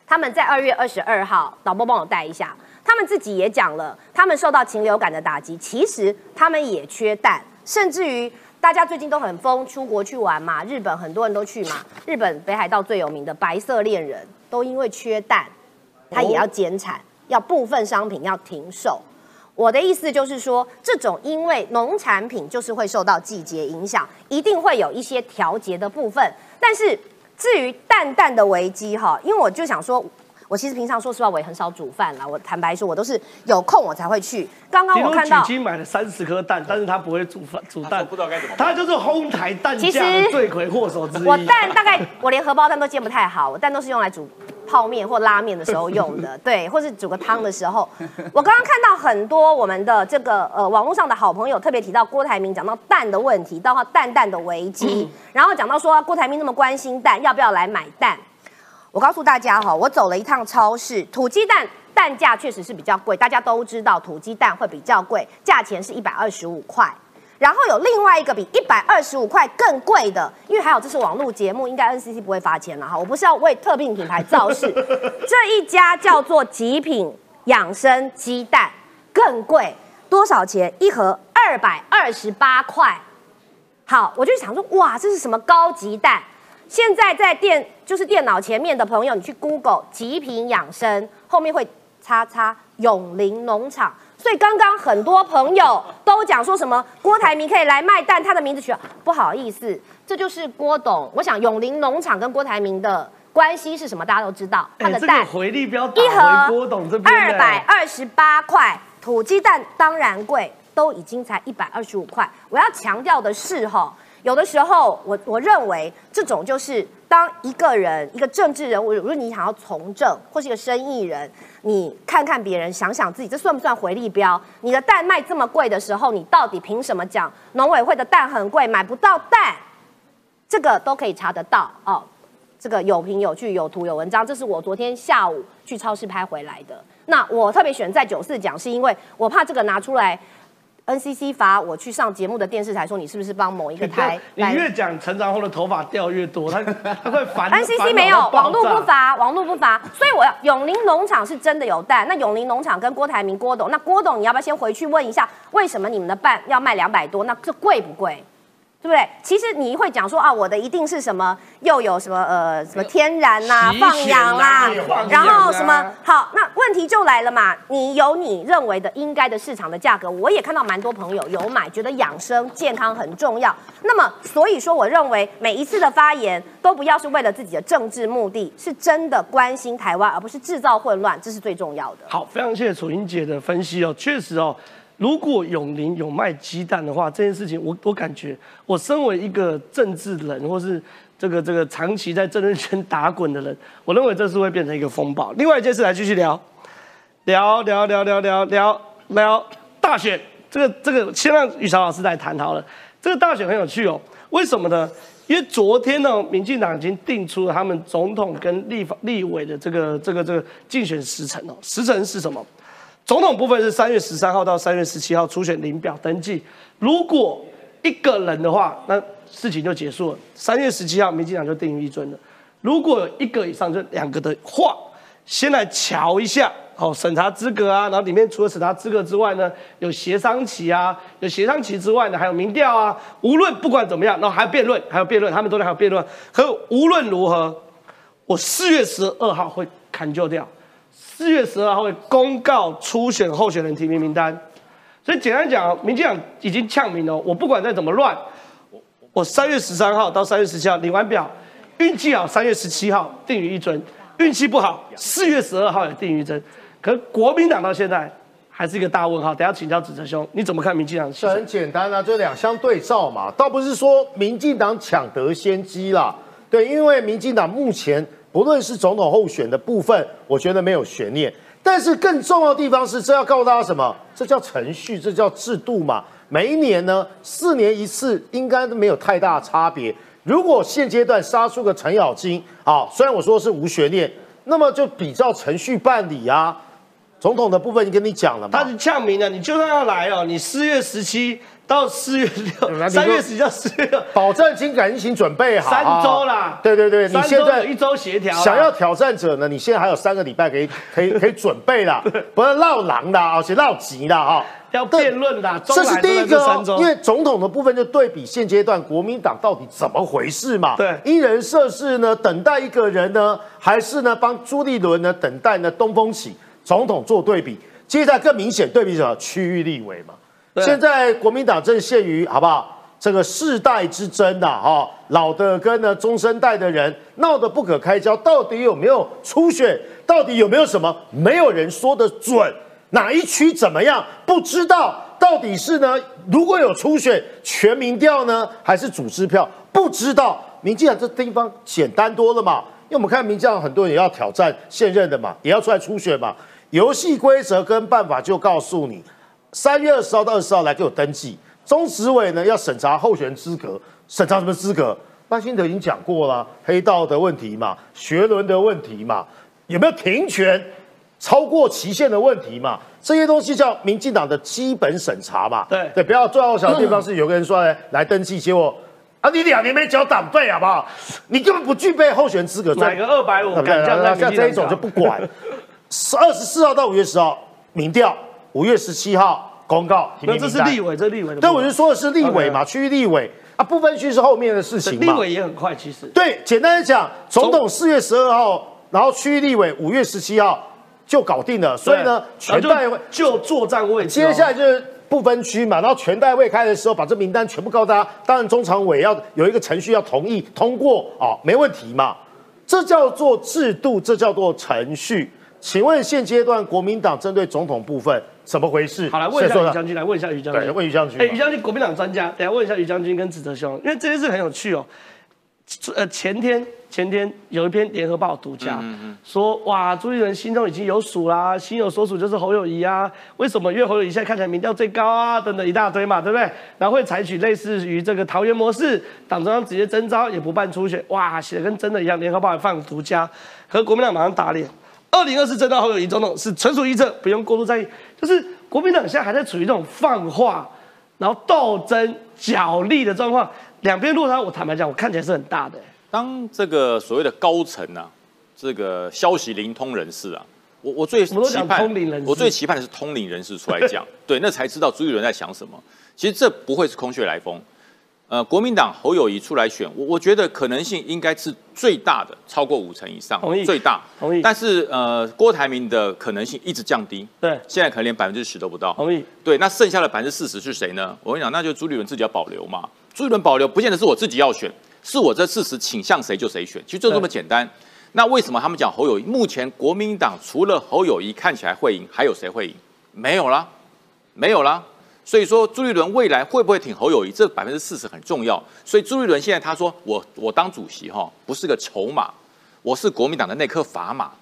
他们在二月二十二号，导播帮我带一下，他们自己也讲了，他们受到禽流感的打击，其实他们也缺蛋，甚至于。大家最近都很疯，出国去玩嘛，日本很多人都去嘛。日本北海道最有名的白色恋人，都因为缺蛋，他也要减产，要部分商品要停售。我的意思就是说，这种因为农产品就是会受到季节影响，一定会有一些调节的部分。但是至于淡淡的危机哈，因为我就想说。我其实平常说实话，我也很少煮饭啦。我坦白说，我都是有空我才会去。刚刚我看到，已经买了三十颗蛋，但是他不会煮饭煮蛋，不知道该怎么。他就是哄抬蛋价的罪魁祸首之一。我蛋大概我连荷包蛋都煎不太好，我蛋都是用来煮泡面或拉面的时候用的，对，或是煮个汤的时候。我刚刚看到很多我们的这个呃网络上的好朋友特别提到郭台铭讲到蛋的问题，到他蛋蛋的危机，然后讲到说郭台铭那么关心蛋，要不要来买蛋？我告诉大家哈，我走了一趟超市，土鸡蛋蛋价确实是比较贵，大家都知道土鸡蛋会比较贵，价钱是一百二十五块。然后有另外一个比一百二十五块更贵的，因为还有这是网络节目，应该 NCC 不会罚钱了哈。我不是要为特定品牌造势，这一家叫做极品养生鸡蛋，更贵多少钱？一盒二百二十八块。好，我就想说，哇，这是什么高级蛋？现在在电就是电脑前面的朋友，你去 Google 极品养生，后面会叉叉永林农场。所以刚刚很多朋友都讲说什么郭台铭可以来卖蛋，他的名字取不好意思，这就是郭董。我想永林农场跟郭台铭的关系是什么，大家都知道。他的蛋回力标一盒郭董这边二百二十八块，土鸡蛋当然贵，都已经才一百二十五块。我要强调的是哈。有的时候，我我认为这种就是当一个人一个政治人物，如果你想要从政或是一个生意人，你看看别人，想想自己，这算不算回力标？你的蛋卖这么贵的时候，你到底凭什么讲农委会的蛋很贵，买不到蛋？这个都可以查得到哦。这个有凭有据有图有文章，这是我昨天下午去超市拍回来的。那我特别选在九四讲，是因为我怕这个拿出来。NCC 罚我去上节目的电视台，说你是不是帮某一个台？你越讲成长后的头发掉越多，他他会烦。NCC 没有网络不罚，网络不罚，所以我要永林农场是真的有蛋。那永林农场跟郭台铭郭董，那郭董你要不要先回去问一下，为什么你们的蛋要卖两百多？那这贵不贵？对不对？其实你会讲说啊，我的一定是什么，又有什么呃什么天然呐、放养啦，然后什么好？那问题就来了嘛，你有你认为的应该的市场的价格，我也看到蛮多朋友有买，觉得养生健康很重要。那么所以说，我认为每一次的发言都不要是为了自己的政治目的，是真的关心台湾，而不是制造混乱，这是最重要的。好，非常谢谢楚英姐的分析哦，确实哦。如果永林有卖鸡蛋的话，这件事情我我感觉，我身为一个政治人，或是这个这个长期在政治圈打滚的人，我认为这是会变成一个风暴。另外一件事来继续聊，聊聊聊聊聊聊聊大选，这个这个先让宇潮老师来谈好了。这个大选很有趣哦，为什么呢？因为昨天呢，民进党已经定出了他们总统跟立法立委的这个这个这个竞选时程哦，时程是什么？总统部分是三月十三号到三月十七号初选领表登记。如果一个人的话，那事情就结束了。三月十七号，民进党就定于一尊了。如果一个以上，就两个的话，先来瞧一下，哦，审查资格啊，然后里面除了审查资格之外呢，有协商期啊，有协商期之外呢，还有民调啊。无论不管怎么样，然后还有辩论，还有辩论，他们都在还有辩论。可无论如何，我四月十二号会砍就掉。四月十二号会公告初选候选人提名名单，所以简单讲，民进党已经呛名了。我不管再怎么乱，我三月十三号到三月十七号领完表，运气好三月十七号定于一尊，运气不好四月十二号也定于一尊。可国民党到现在还是一个大问号。等下请教子哲兄，你怎么看民进党？很简单啊，就两相对照嘛，倒不是说民进党抢得先机啦。对，因为民进党目前。不论是总统候选的部分，我觉得没有悬念。但是更重要的地方是，这要告诉大家什么？这叫程序，这叫制度嘛。每一年呢，四年一次，应该都没有太大差别。如果现阶段杀出个程咬金，啊，虽然我说是无悬念，那么就比照程序办理啊。总统的部分，已经跟你讲了嘛。他是呛明了，你就算要来哦，你四月十七。到四月六，三月十到四月六，保证金感情准备好，三周啦。对对对，你现在一周协调，想要挑战者呢，你现在还有三个礼拜可以 可以可以准备啦，不要闹狼的，而且闹急的哈。要辩论的，这是第一个，因为总统的部分就对比现阶段国民党到底怎么回事嘛。对，一人涉事呢，等待一个人呢，还是呢帮朱立伦呢等待呢东风起？总统做对比，接下来更明显对比什么？区域立委嘛。现在国民党正陷于好不好？这个世代之争呐，哈，老的跟呢中生代的人闹得不可开交，到底有没有初选？到底有没有什么？没有人说得准，哪一区怎么样？不知道。到底是呢？如果有初选，全民调呢，还是组织票？不知道。民进党这地方简单多了嘛？因为我们看民进党很多人也要挑战现任的嘛，也要出来初选嘛。游戏规则跟办法就告诉你，三月二十号到二十号来给我登记。中执委呢要审查候选人资格，审查什么资格？赖清德已经讲过了，黑道的问题嘛，学伦的问题嘛，有没有停权超过期限的问题嘛？这些东西叫民进党的基本审查嘛？对对，不要最好小的地方是有个人说来 来登记，结果啊你两年没缴党费好不好？你根本不具备候选人资格，买个二百五，像这一种就不管。十二十四号到五月十号民调，五月十七号。公告，那这是立委，这立委的。对，我就说的是立委嘛，区域立委啊，不分区是后面的事情嘛。立委也很快，其实。对，简单的讲，总统四月十二号，然后区域立委五月十七号就搞定了，所以呢，全代会就作战位置。接下来就是不分区嘛，然后全代会开的时候，把这名单全部告诉大家。当然，中常委要有一个程序要同意通过啊，没问题嘛。这叫做制度，这叫做程序。请问现阶段国民党针对总统部分？怎么回事？好，来问一下于将军，来问一下于将军。问于将军。哎，于将军，国民党专家，等下问一下于将军跟子哲兄，因为这件事很有趣哦。呃，前天前天有一篇联合报独家说，哇，朱立伦心中已经有数啦，心有所属就是侯友谊啊。为什么？因为侯友谊现在看起来民调最高啊，等等一大堆嘛，对不对？然后会采取类似于这个桃园模式，党中央直接征召，也不办初选，哇，写的跟真的一样。联合报也放独家，和国民党马上打脸。二零二四征召侯友谊总统是纯属臆测，不用过度在意。就是国民党现在还在处于这种放话，然后斗争角力的状况，两边落差，我坦白讲，我看起来是很大的。当这个所谓的高层啊，这个消息灵通人士啊，我我最期盼，我最期盼的是通灵人士出来讲，对，那才知道朱一伦在想什么。其实这不会是空穴来风。呃，国民党侯友谊出来选，我我觉得可能性应该是最大的，超过五成以上，同意，最大，同意。但是呃，郭台铭的可能性一直降低，对，现在可能连百分之十都不到，同意。对，那剩下的百分之四十是谁呢？我跟你讲，那就朱立伦自己要保留嘛。朱立伦保留，不见得是我自己要选，是我这四十倾向谁就谁选，其实就这么简单。那为什么他们讲侯友谊？目前国民党除了侯友谊看起来会赢，还有谁会赢？没有啦，没有啦。所以说朱立伦未来会不会挺侯友谊？这百分之四十很重要。所以朱立伦现在他说我我当主席哈，不是个筹码，我是国民党的那颗砝码。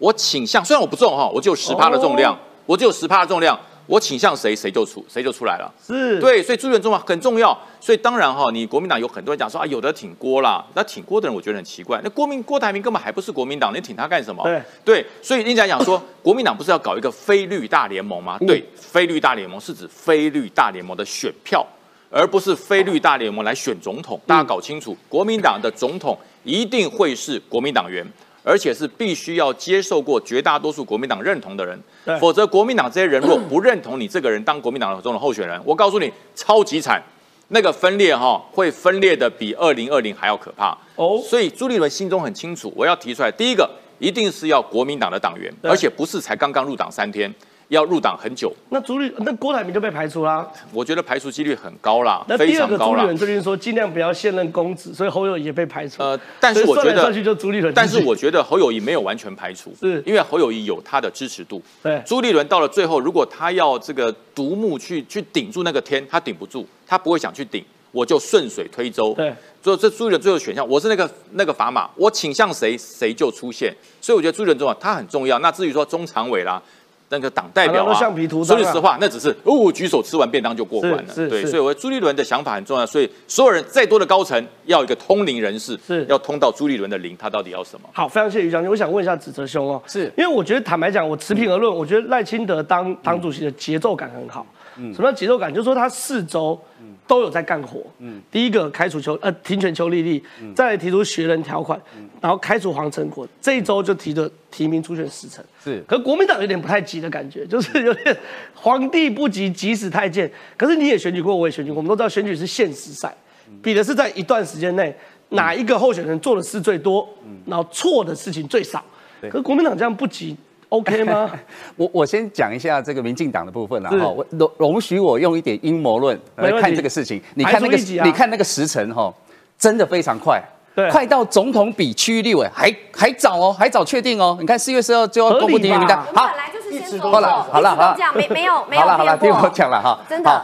我倾向虽然我不重哈，我只有十趴的重量，我只有十趴的重量。我倾向谁，谁就出，谁就出来了。是对，所以朱元重要很重要。所以当然哈，你国民党有很多人讲说啊，有的挺郭啦，那挺郭的人我觉得很奇怪。那郭明郭台铭根本还不是国民党，你挺他干什么？对对，所以人家讲说，国民党不是要搞一个非绿大联盟吗？对，非绿大联盟是指非绿大联盟的选票，而不是非绿大联盟来选总统。大家搞清楚，国民党的总统一定会是国民党员。而且是必须要接受过绝大多数国民党认同的人，否则国民党这些人若不认同你这个人当国民党的中的候选人，我告诉你，超级惨，那个分裂哈会分裂的比二零二零还要可怕。哦。所以朱立伦心中很清楚，我要提出来，第一个一定是要国民党的党员，而且不是才刚刚入党三天。要入党很久，那朱立那郭台铭就被排除啦。我觉得排除几率很高啦，那第二个朱立伦最近说尽量不要现任公职，所以侯友谊也被排除。呃，但是我觉得就朱立伦，但是我觉得侯友谊没有完全排除，是因为侯友谊有他的支持度。对，朱立伦到了最后，如果他要这个独木去去顶住那个天，他顶不住，他不会想去顶，我就顺水推舟。对，所以这朱立伦最后选项，我是那个那个砝码，我倾向谁谁就出现。所以我觉得朱立伦重要，他很重要。那至于说中常委啦。那个党代表啊，说句实话，那只是哦，举手吃完便当就过关了。对，所以我朱立伦的想法很重要。所以所有人再多的高层，要一个通灵人士，是要通到朱立伦的灵，他到底要什么？好，非常谢谢于将军。我想问一下子哲兄哦，是因为我觉得坦白讲，我持平而论，我觉得赖清德当党主席的节奏感很好。嗯，什么叫节奏感？就是说他四周。都有在干活。嗯，第一个开除邱呃停权邱丽丽，再提出学人条款，然后开除黄成国，这一周就提的提名初选时辰。是，可国民党有点不太急的感觉，就是有点皇帝不急急死太监。可是你也选举过，我也选举过，我们都知道选举是限时赛，比的是在一段时间内哪一个候选人做的事最多，然后错的事情最少。可是国民党这样不急。OK 吗？我我先讲一下这个民进党的部分啊，哈，我容容许我用一点阴谋论来看这个事情。你看那个，你看那个时辰哈，真的非常快，快到总统比区域立委还还早哦，还早确定哦。你看四月十二就要公布提名名单，好，本来就是先说了，好了好了，这样没没有没有好了好了，听我讲了哈，真的。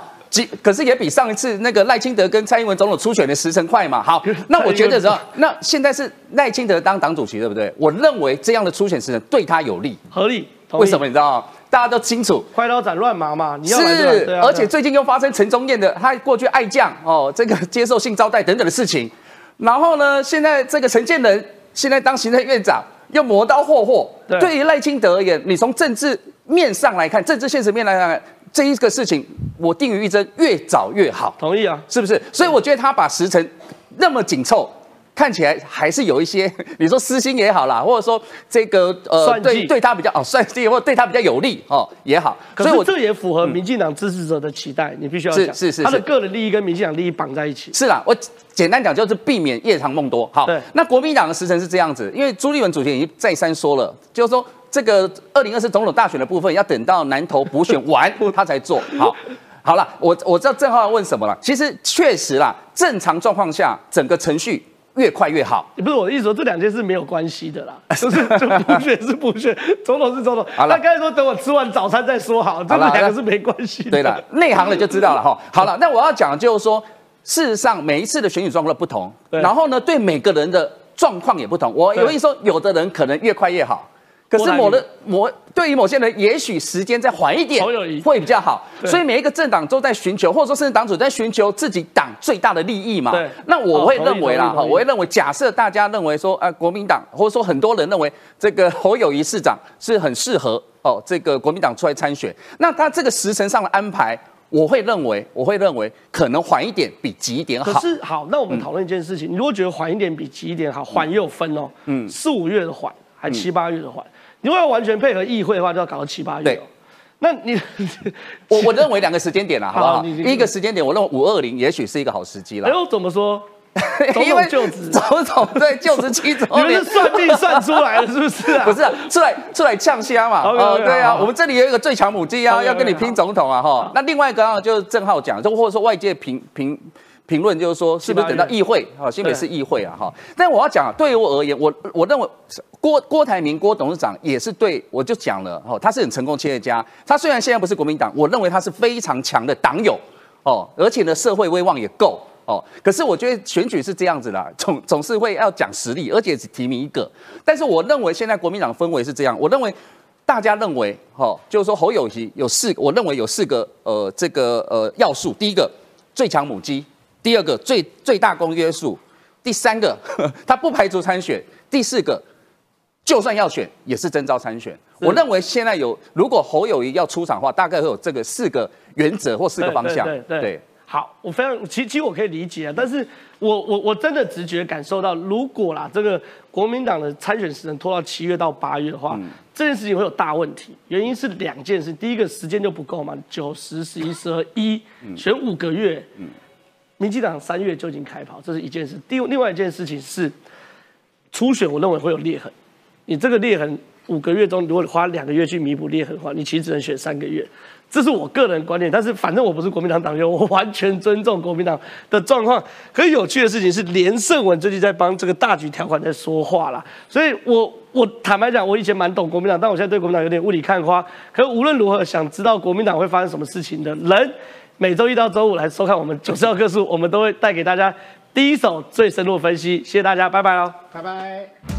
可是也比上一次那个赖清德跟蔡英文总统初选的时辰快嘛？好，那我觉得说，那现在是赖清德当党主席，对不对？我认为这样的初选时辰对他有利，合理。为什么你知道吗？大家都清楚，快刀斩乱麻嘛。是，而且最近又发生陈忠燕的他过去爱将哦，这个接受性招待等等的事情。然后呢，现在这个陈建仁现在当行政院长，又磨刀霍霍。对于赖清德而言，你从政治面上来看，政治现实面来看。这一个事情，我定于一针，越早越好。同意啊，是不是？所以我觉得他把时辰那么紧凑，看起来还是有一些，你说私心也好啦，或者说这个呃，对对他比较 哦，算计或对他比较有利哦也好。所以我这也符合民进党支持者的期待，你必须要是是是，他的个人利益跟民进党利益绑在一起。是啦，我简单讲就是避免夜长梦多。好，那国民党的时辰是这样子，因为朱立文主席已经再三说了，就是说。这个二零二四总统大选的部分要等到南投补选完 他才做好。好了，我我知道郑浩要问什么了。其实确实啦，正常状况下，整个程序越快越好。不是我的意思说，这两件事没有关系的啦，就是就补选是补选，总统是总统。好了，他刚才说等我吃完早餐再说好，这两个是没关系。对了，内行的就知道了哈。好了，那我要讲的就是说，事实上每一次的选举状况不同，然后呢，对每个人的状况也不同。我有意思说，有的人可能越快越好。可是某的某对于某些人，也许时间再缓一点会比较好。所以每一个政党都在寻求，或者说甚至党主在寻求自己党最大的利益嘛。那我会认为啦，哈，我会认为，假设大家认为说，呃，国民党或者说很多人认为这个侯友谊市长是很适合哦，这个国民党出来参选，那他这个时辰上的安排，我会认为，我会认为可能缓一点比急一点。好。可是好，那我们讨论一件事情，你如果觉得缓一点比急一点好，缓也有分哦，嗯，四五月的缓，还七八月的缓。如果要完全配合议会的话，就要搞到七八月。对，那你我我认为两个时间点了，好不好？第一个时间点，我认为五二零也许是一个好时机了。哎呦，怎么说？总统就职，总统对就职期周年，算命算出来了是不是啊？不是，出来出来呛虾嘛。哦，对啊，我们这里有一个最强母鸡啊，要跟你拼总统啊哈。那另外一个啊，就是郑浩讲，就或者说外界评评。评论就是说，是不是等到议会啊？新北市议会啊，哈。但我要讲，对于我而言，我我认为郭郭台铭郭董事长也是对我就讲了，哦，他是很成功企业家。他虽然现在不是国民党，我认为他是非常强的党友哦，而且呢，社会威望也够哦。可是我觉得选举是这样子的，总总是会要讲实力，而且只提名一个。但是我认为现在国民党氛围是这样，我认为大家认为，哈，就是说侯友谊有四，我认为有四个呃这个呃要素。第一个最强母鸡。第二个最最大公约数，第三个 他不排除参选，第四个就算要选也是征召参选。我认为现在有如果侯友谊要出场的话，大概会有这个四个原则或四个方向。对对。好，我非常其其实我可以理解啊，但是我我我真的直觉感受到，如果啦这个国民党的参选时程拖到七月到八月的话，这件事情会有大问题。原因是两件事，第一个时间就不够嘛，九十十一十二一选五个月。民进党三月就已经开跑，这是一件事。第另外一件事情是初选，我认为会有裂痕。你这个裂痕五个月中，如果你花两个月去弥补裂痕的话，你其实只能选三个月。这是我个人观点，但是反正我不是国民党党员，我完全尊重国民党的状况。可有趣的事情是，连胜文最近在帮这个大局条款在说话啦。所以我我坦白讲，我以前蛮懂国民党，但我现在对国民党有点雾里看花。可无论如何，想知道国民党会发生什么事情的人。每周一到周五来收看我们九十二课数，我们都会带给大家第一手最深入分析。谢谢大家，拜拜喽，拜拜。